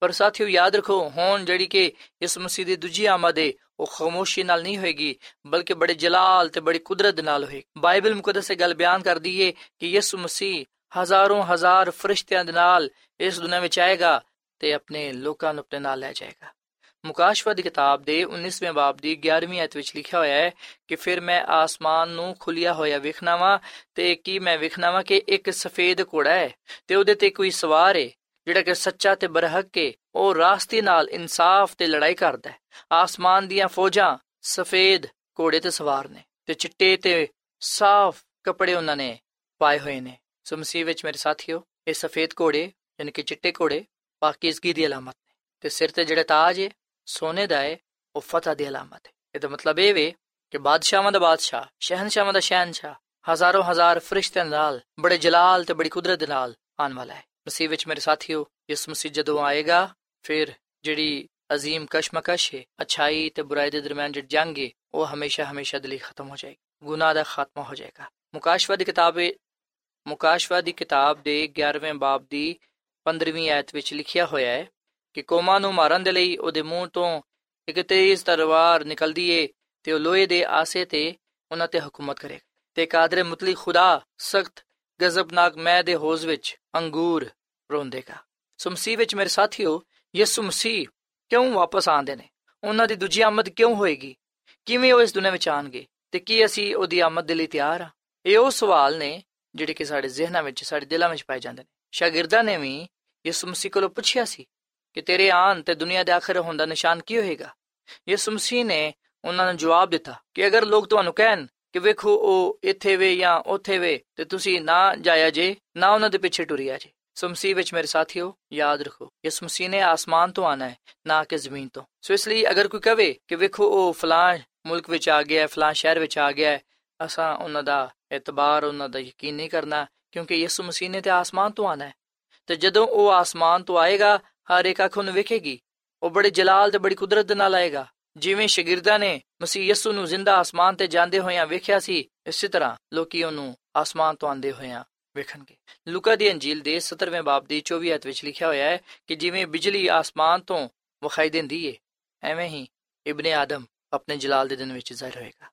ਪਰ ਸਾਥੀਓ, ਯਾਦ ਰੱਖੋ, ਹੁਣ ਜਿਹੜੀ ਕਿ ਇਸ ਮਸੀਹ ਦੀ ਦੂਜੀ ਆਮਦ ਹੈ ਉਹ ਖਾਮੋਸ਼ੀ ਨਾਲ ਨਹੀਂ ਹੋਏਗੀ, ਬਲਕਿ ਬੜੇ ਜਲਾਲ ਤੇ ਬੜੀ ਕੁਦਰਤ ਦੇ ਨਾਲ ਹੋਏਗੀ। ਬਾਈਬਲ ਮੁਕੱਦਸ ਇਹ ਗੱਲ ਬਿਆਨ ਕਰਦੀ ਹੈ ਕਿ ਯਿਸੂ ਮਸੀਹ ਹਜ਼ਾਰੋਂ ਹਜ਼ਾਰ ਫਰਿਸ਼ਤਿਆਂ ਦੇ ਨਾਲ ਇਸ ਦੁਨੀਆਂ ਵਿੱਚ ਆਏਗਾ ਤੇ ਆਪਣੇ ਲੋਕਾਂ ਨੂੰ ਆਪਣੇ ਨਾਲ ਲੈ ਜਾਏਗਾ। ਮੁਕਾਸ਼ਵਾ ਦੀ ਕਿਤਾਬ ਦੇ 19ਵੇਂ ਬਾਬ ਦੀ 11ਵੀਂ ਆਇਤ ਵਿੱਚ ਲਿਖਿਆ ਹੋਇਆ ਹੈ ਕਿ ਫਿਰ ਮੈਂ ਆਸਮਾਨ ਨੂੰ ਖੁੱਲਿਆ ਹੋਇਆ ਵੇਖਣਾ ਵਾ ਤੇ ਕੀ ਮੈਂ ਵੇਖਣਾ ਵਾ ਕਿ ਇੱਕ ਸਫੇਦ ਘੋੜਾ ਹੈ ਤੇ ਉਹਦੇ ਤੇ ਕੋਈ ਸਵਾਰ ਹੈ ਜਿਹੜਾ ਕਿ ਸੱਚਾ ਤੇ ਬਰਹਕ ਹੈ ਉਹ ਰਾਸਤੇ ਨਾਲ ਇਨਸਾਫ ਤੇ ਲੜਾਈ ਕਰਦਾ ਹੈ। ਆਸਮਾਨ ਦੀਆਂ ਫੌਜਾਂ ਸਫੇਦ ਘੋੜੇ ਤੇ ਸਵਾਰ ਨੇ ਤੇ ਚਿੱਟੇ ਤੇ ਸਾਫ਼ ਕੱਪੜੇ ਉਹਨਾਂ ਨੇ ਪਾਏ ਹੋਏ ਨੇ। ਸੋ ਮਸੀਹ ਵਿੱਚ ਮੇਰੇ ਸਾਥੀਓ, ਇਹ ਸਫੇਦ ਘੋੜੇ, ਯਾਨੀ ਕਿ ਚਿੱਟੇ ਘੋੜੇ ਪਾਕੀਜ਼ਗੀ ਦੀ ਅਲਾਮਤ ਨੇ। ਤੇ ਸਿਰ ਤੇ ਜਿਹੜਾ ਤਾਜ ਹੈ ਸੋਨੇ ਦਾ ਹੈ ਉਹ ਫਤਹ ਦੀ ਅਲਾਮਤ ਹੈ ਇਹਦਾ ਮਤਲਬ ਇਹ ਵੇ ਕਿ ਬਾਦਸ਼ਾਹਾਂ ਦਾ ਬਾਦਸ਼ਾਹ ਸ਼ਹਿਨਸ਼ਾਹਾਂ ਦਾ ਸ਼ਹਿਨਸ਼ਾਹ ਹਜ਼ਾਰਾਂ ਹਜ਼ਾਰ ਫਰਿਸ਼ਤਿਆਂ ਨਾਲ ਬੜੇ ਜਲਾਲ ਤੇ ਬੜੀ ਕੁਦਰਤ ਦੇ ਨਾਲ ਆਉਣ ਵਾਲਾ ਹੈ ਮਸੀਹ ਵਿੱਚ ਮੇਰੇ ਸਾਥੀਓ ਇਸ ਮਸੀਹ ਜਦੋਂ ਆਏਗਾ ਫਿਰ ਜਿਹੜੀ عظیم ਕਸ਼ਮਕਸ਼ ਹੈ ਅਛਾਈ ਤੇ ਬੁਰਾਈ ਦੇ ਦਰਮਿਆਨ ਜਿਹੜੀ ਜੰਗ ਹੈ ਉਹ ਹਮੇਸ਼ਾ ਹਮੇਸ਼ਾ ਦੇ ਲਈ ਖਤਮ ਹੋ ਜਾਏਗੀ ਗੁਨਾਹ ਦਾ ਖਾਤਮਾ ਹੋ ਜਾਏਗਾ ਮੁਕਾਸ਼ਵਾ ਦੀ ਕਿਤਾਬ ਮੁਕਾਸ਼ਵਾ ਦੀ ਕਿਤਾਬ ਦੇ 11ਵੇਂ ਬਾਬ ਦੀ 15ਵੀਂ ਆਇਤ ਵਿੱਚ ਲਿਖਿਆ ਹੋਇਆ ਹੈ ਕਿ ਕੌਮਾਂ ਨੂੰ ਮਾਰਨ ਦੇ ਲਈ ਉਹਦੇ ਮੂੰਹ ਤੋਂ ਇੱਕ ਤੇਜ਼ ਤਲਵਾਰ ਨਿਕਲਦੀ ਏ ਤੇ ਉਹ ਲੋਹੇ ਦੇ ਆਸੇ ਤੇ ਉਹਨਾਂ ਤੇ ਹਕੂਮਤ ਕਰੇਗਾ ਤੇ ਕਾਦਰ ਮੁਤਲੀ ਖੁਦਾ ਸਖਤ, ਗਜ਼ਬਨਾਕ ਮੈਂ ਦੇ ਹੌਜ਼ ਵਿੱਚ ਅੰਗੂਰ ਰੋਂਦੇਗਾ ਸੋ ਮਸੀਹ ਵਿੱਚ ਮੇਰੇ ਸਾਥੀਓ, ਯਿਸੂ ਮਸੀਹ ਕਿਉਂ ਵਾਪਸ ਆਉਂਦੇ ਨੇ? ਉਹਨਾਂ ਦੀ ਦੂਜੀ ਆਮਦ ਕਿਉਂ ਹੋਏਗੀ? ਕਿਵੇਂ ਉਹ ਇਸ ਦੁਨੀਆਂ ਵਿੱਚ ਆਣਗੇ ਤੇ ਕੀ ਅਸੀਂ ਉਹਦੀ ਆਮਦ ਦੇ ਲਈ ਤਿਆਰ ਆ? ਇਹ ਉਹ ਸਵਾਲ ਨੇ ਜਿਹੜੇ ਕਿ ਸਾਡੇ ਜ਼ਿਹਨਾਂ ਵਿੱਚ, ਸਾਡੇ ਦਿਲਾਂ ਵਿੱਚ ਪਾਏ ਜਾਂਦੇ ਨੇ। ਸ਼ਾਗਿਰਦਾਂ ਨੇ ਵੀ ਯਿਸੂ ਮਸੀਹ ਕੋਲੋਂ ਪੁੱਛਿਆ ਸੀ ਕਿ ਤੇਰੇ ਆਨ ਤੇ ਦੁਨੀਆ ਦੇ ਆਖਰ ਹੋਣ ਦਾ ਨਿਸ਼ਾਨ ਕੀ ਹੋਏਗਾ? ਯਿਸੂ ਮਸੀਹ ਨੇ ਉਹਨਾਂ ਨੂੰ ਜਵਾਬ ਦਿੱਤਾ ਕਿ ਅਗਰ ਲੋਕ ਤੁਹਾਨੂੰ ਕਹਿਣ ਕਿ ਵੇਖੋ ਉਹ ਇੱਥੇ ਵੇ ਜਾਂ ਉੱਥੇ ਵੇ, ਤੇ ਤੁਸੀਂ ਨਾ ਜਾਇਆ ਜੇ, ਨਾ ਉਹਨਾਂ ਦੇ ਪਿੱਛੇ ਟੁਰਿਆ ਜੇ। ਸੋ ਮਸੀਹ ਵਿੱਚ ਮੇਰੇ ਸਾਥੀਓ, ਯਾਦ ਰੱਖੋ ਇਸ ਮਸੀਹ ਨੇ ਆਸਮਾਨ ਤੋਂ ਆਣਾ ਹੈ, ਨਾ ਕਿ ਜ਼ਮੀਨ ਤੋਂ। ਸੋ ਇਸ ਲਈ ਅਗਰ ਕੋਈ ਕਵੇ ਕਿ ਵੇਖੋ ਉਹ ਫਲਾਂ ਮੁਲਕ ਵਿੱਚ ਆ ਗਿਆ ਹੈ ਫਲਾਂ ਸ਼ਹਿਰ ਵਿੱਚ ਆ ਗਿਆ ਹੈ, ਅਸਾਂ ਉਹਨਾਂ ਦਾ ਇਤਬਾਰ, ਉਹਨਾਂ ਦਾ ਯਕੀਨ ਨਹੀਂ ਕਰਨਾ, ਕਿਉਂਕਿ ਯਿਸੂ ਮਸੀਹ ਨੇ ਤੇ ਆਸਮਾਨ ਤੋਂ ਆਣਾ ਹੈ। ਤੇ ਜਦੋਂ ਉਹ ਆਸਮਾਨ ਤੋਂ ਆਏਗਾ ਹਰ ਇੱਕ ਅੱਖ ਉਹਨੂੰ ਵੇਖੇਗੀ। ਉਹ ਬੜੇ ਜਲਾਲ ਤੇ ਬੜੀ ਕੁਦਰਤ ਦੇ ਨਾਲ ਆਏਗਾ। ਜਿਵੇਂ ਸ਼ਾਗਿਰਦਾਂ ਨੇ ਮਸੀਹ ਯਿਸੂ ਨੂੰ ਜ਼ਿੰਦਾ ਆਸਮਾਨ ਤੇ ਜਾਂਦੇ ਹੋਇਆਂ ਵੇਖਿਆ ਸੀ, ਇਸੇ ਤਰ੍ਹਾਂ ਲੋਕੀ ਉਹਨੂੰ ਆਸਮਾਨ ਤੋਂ ਆਂਦੇ ਹੋਇਆਂ ਵੇਖਣਗੇ। ਲੂਕਾ ਦੀ ਅੰਜੀਲ ਦੇ 17ਵੇਂ ਬਾਬ ਦੀ 24 ਅਧ ਵਿੱਚ ਲਿਖਿਆ ਹੋਇਆ ਹੈ ਕਿ ਜਿਵੇਂ ਬਿਜਲੀ ਆਸਮਾਨ ਤੋਂ ਵਿਖਾਈ ਦਿੰਦੀ ਏ, ਐਵੇਂ ਹੀ ਇਬਨ ਆਦਮ ਆਪਣੇ ਜਲਾਲ ਦੇ ਦਿਨ ਵਿੱਚ ਜ਼ਾਹਿਰ ਹੋਏਗਾ।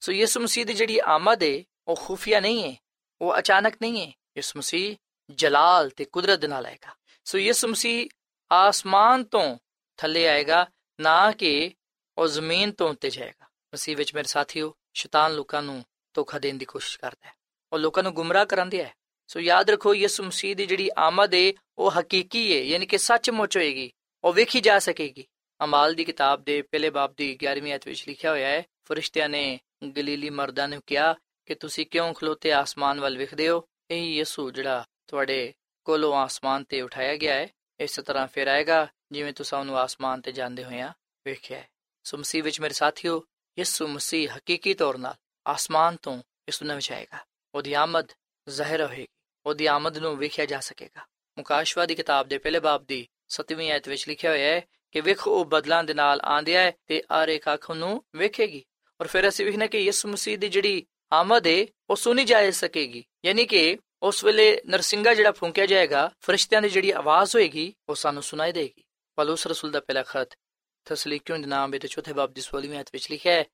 ਸੋ ਯਿਸੂ ਮਸੀਹ ਦੀ ਜਿਹੜੀ ਆਮਦ ਹੈ ਉਹ ਖੁਫੀਆ ਨਹੀਂ ਹੈ ਉਹ ਅਚਾਨਕ ਨਹੀਂ ਹੈ ਯਿਸੂ ਮਸੀਹ ਜਲਾਲ ਤੇ ਕੁਦਰਤ ਨਾਲ ਆਏਗਾ। ਸੋ ਯਿਸੂ ਮਸੀਹ ਆਸਮਾਨ ਤੋਂ ਥੱਲੇ ਆਏਗਾ, ਨਾ ਕਿ ਉਹ ਜ਼ਮੀਨ ਤੋਂ ਉੱਤੇ ਜਾਏਗਾ। ਮਸੀਹ ਵਿੱਚ ਮੇਰੇ ਸਾਥੀਓ, ਸ਼ੈਤਾਨ ਲੋਕਾਂ ਨੂੰ ਧੋਖਾ ਦੇਣ ਦੀ ਕੋਸ਼ਿਸ਼ ਕਰਦਾ ਹੈ। ਉਹ ਲੋਕਾਂ ਨੂੰ ਗੁੰਮਰਾਹ ਕਰਾਂਦੇ ਹੈ ਸੋ ਯਾਦ ਰੱਖੋ, ਯਿਸੂ ਮਸੀਹ ਦੀ ਜਿਹੜੀ ਆਮਦ ਹੈ ਉਹ ਹਕੀਕੀ ਹੈ ਯਾਨੀ ਕਿ ਸੱਚਮੁੱਚ ਹੋਏਗੀ। ਉਹ ਵੇਖੀ ਜਾ ਸਕੇਗੀ। ਅਮਾਲ ਦੀ ਕਿਤਾਬ ਦੇ ਪਹਿਲੇ ਬਾਬ ਦੀ 11ਵੀਂ ਅਧ ਵਿੱਚ ਲਿਖਿਆ ਹੋਇਆ ਹੈ, ਫਰਿਸ਼ਤਿਆਂ ਨੇ ਗਲੀਲੀ ਮਰਦਾਂ ਨੂੰ ਕਿਹਾ ਕਿ ਤੁਸੀਂ ਕਿਉਂ ਖਲੋਤੇ ਆਸਮਾਨ ਵੱਲ ਵੇਖਦੇ ਹੋ? ਇਹ ਯਿਸੂ ਜਿਹੜਾ ਤੁਹਾਡੇ ਕੋਲੋਂ ਆਸਮਾਨ ਤੇ ਉਠਾਇਆ ਗਿਆ ਹੈ। ਇਸੇ ਤਰ੍ਹਾਂ ਫਿਰ ਆਏਗਾ ਜਿਵੇਂ ਤੁਸੀਂ ਉਹਨੂੰ ਆਸਮਾਨ ਤੇ ਜਾਂਦੇ ਹੋਇਆਂ ਵੇਖਿਆ ਹੈ। ਸੋ ਮਸੀਹ ਵਿੱਚ ਮੇਰੇ ਸਾਥੀਓ, ਯਿਸੂ ਮਸੀਹ ਹਕੀਕੀ ਤੌਰ 'ਤੇ ਆਸਮਾਨ ਤੋਂ ਇਸ ਦੁਨੀਆਂ ਵਿੱਚ ਆਏਗਾ ਉਹਦੀ ਆਮਦ ਜ਼ਾਹਿਰ ਹੋਏਗੀ। ਉਹਦੀ ਆਮਦ ਨੂੰ ਵੇਖਿਆ ਜਾ ਸਕੇਗਾ। ਮੁਕਾਸ਼ਵਾ ਦੀ ਕਿਤਾਬ ਦੇ ਪਹਿਲੇ ਬਾਬ ਦੀ 7ਵੀਂ ਆਇਤ ਵਿੱਚ ਲਿਖਿਆ ਹੋਇਆ ਹੈ ਕਿ ਵੇਖੋ, ਉਹ ਬਦਲਾਂ ਦੇ ਨਾਲ ਆਂਦਿਆ ਹੈ ਤੇ ਆਰੇ ਅੱਖ ਨੂੰ ਵੇਖੇਗੀ। ਔਰ ਫਿਰ ਅਸੀਂ ਵੇਖਣਾ ਕਿ ਯਿਸੂ ਮਸੀਹ ਦੀ ਜਿਹੜੀ ਆਮਦ ਹੈ, ਉਹ ਸੁਣੀ ਜਾ ਸਕੇਗੀ। ਯਾਨੀ ਕਿ ਉਸ ਵੇਲੇ ਨਰਸਿੰਗਾ ਜਿਹੜਾ ਫੂੰਕਿਆ ਜਾਏਗਾ, ਫਰਿਸ਼ਤਿਆਂ ਦੀ ਜਿਹੜੀ ਆਵਾਜ਼ ਹੋਏਗੀ, ਉਹ ਸਾਨੂੰ ਸੁਣਾਈ ਦੇਗੀ। ਪਲੂਸ ਰਸੂਲ ਦਾ ਪਹਿਲਾ ਖਤ ਤਸਲੀਕਿयों ਦੇ ਨਾਮ ਵਿੱਚ ਚੌਥੇ ਬਾਬ ਦੀ 16ਵੀਂ ਆਇਤ ਵਿੱਚ ਲਿਖਿਆ ਹੈ,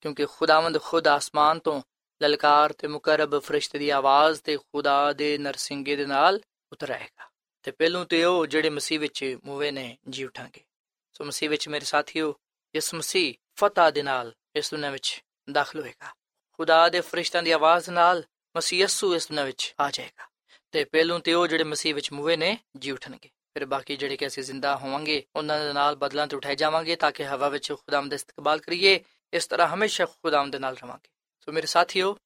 ਕਿਉਂਕਿ ਖੁਦਾਵੰਦ ਖੁਦ ਆਸਮਾਨ ਤੋਂ ਲਲਕਾਰ ਤੇ ਮੁਕਰਬ ਫਰਿਸ਼ਤੇ ਦੀ ਆਵਾਜ਼ ਤੇ ਖੁਦਾ ਦੇ ਨਰਸਿੰਗੇ ਦੇ ਨਾਲ ਉਤਰ ਆਏਗਾ ਤੇ ਪਹਿਲੋਂ ਤੇ ਉਹ ਜਿਹੜੇ ਮਸੀਹ ਵਿੱਚ ਮੂਵੇ ਨੇ, ਜੀ ਉਠਾਂਗੇ। ਸੋ ਮਸੀਹ ਵਿੱਚ ਮੇਰੇ ਸਾਥੀਓ, ਇਸ ਮਸੀਹ ਫਤਹ ਦੇ ਨਾਲ ਇਸ ਦੁਨੀਆਂ ਵਿੱਚ ਦਾਖਲ ਹੋਏਗਾ। ਖੁਦਾ ਦੇ ਫਰਿਸ਼ਤਿਆਂ ਦੀ ਆਵਾਜ਼ ਨਾਲ ਮਸੀਹ ਯਸੂ ਇਸ ਦੁਨੀਆਂ ਵਿੱਚ ਆ ਜਾਏਗਾ। ਤੇ ਪਹਿਲੋਂ ਤੇ ਉਹ ਜਿਹੜੇ ਮਸੀਹ ਵਿੱਚ ਮੁਵੇ ਨੇ, ਜੀ ਉਠਣਗੇ। ਫਿਰ ਬਾਕੀ ਜਿਹੜੇ ਕਿ ਅਸੀਂ ਜ਼ਿੰਦਾ ਹੋਵਾਂਗੇ, ਉਹਨਾਂ ਦੇ ਨਾਲ ਬਦਲਾਂ ਤੇ ਉਠਾਏ ਜਾਵਾਂਗੇ ਤਾਂ ਕਿ ਹਵਾ ਵਿੱਚ ਖੁਦਾਮ ਦਾ ਇਸਤਕਬਾਲ ਕਰੀਏ। ਇਸ ਤਰ੍ਹਾਂ ਹਮੇਸ਼ਾ ਖੁਦਾਮ ਦੇ ਨਾਲ ਰਵਾਂਗੇ। ਸੋ ਮੇਰੇ ਸਾਥੀਓ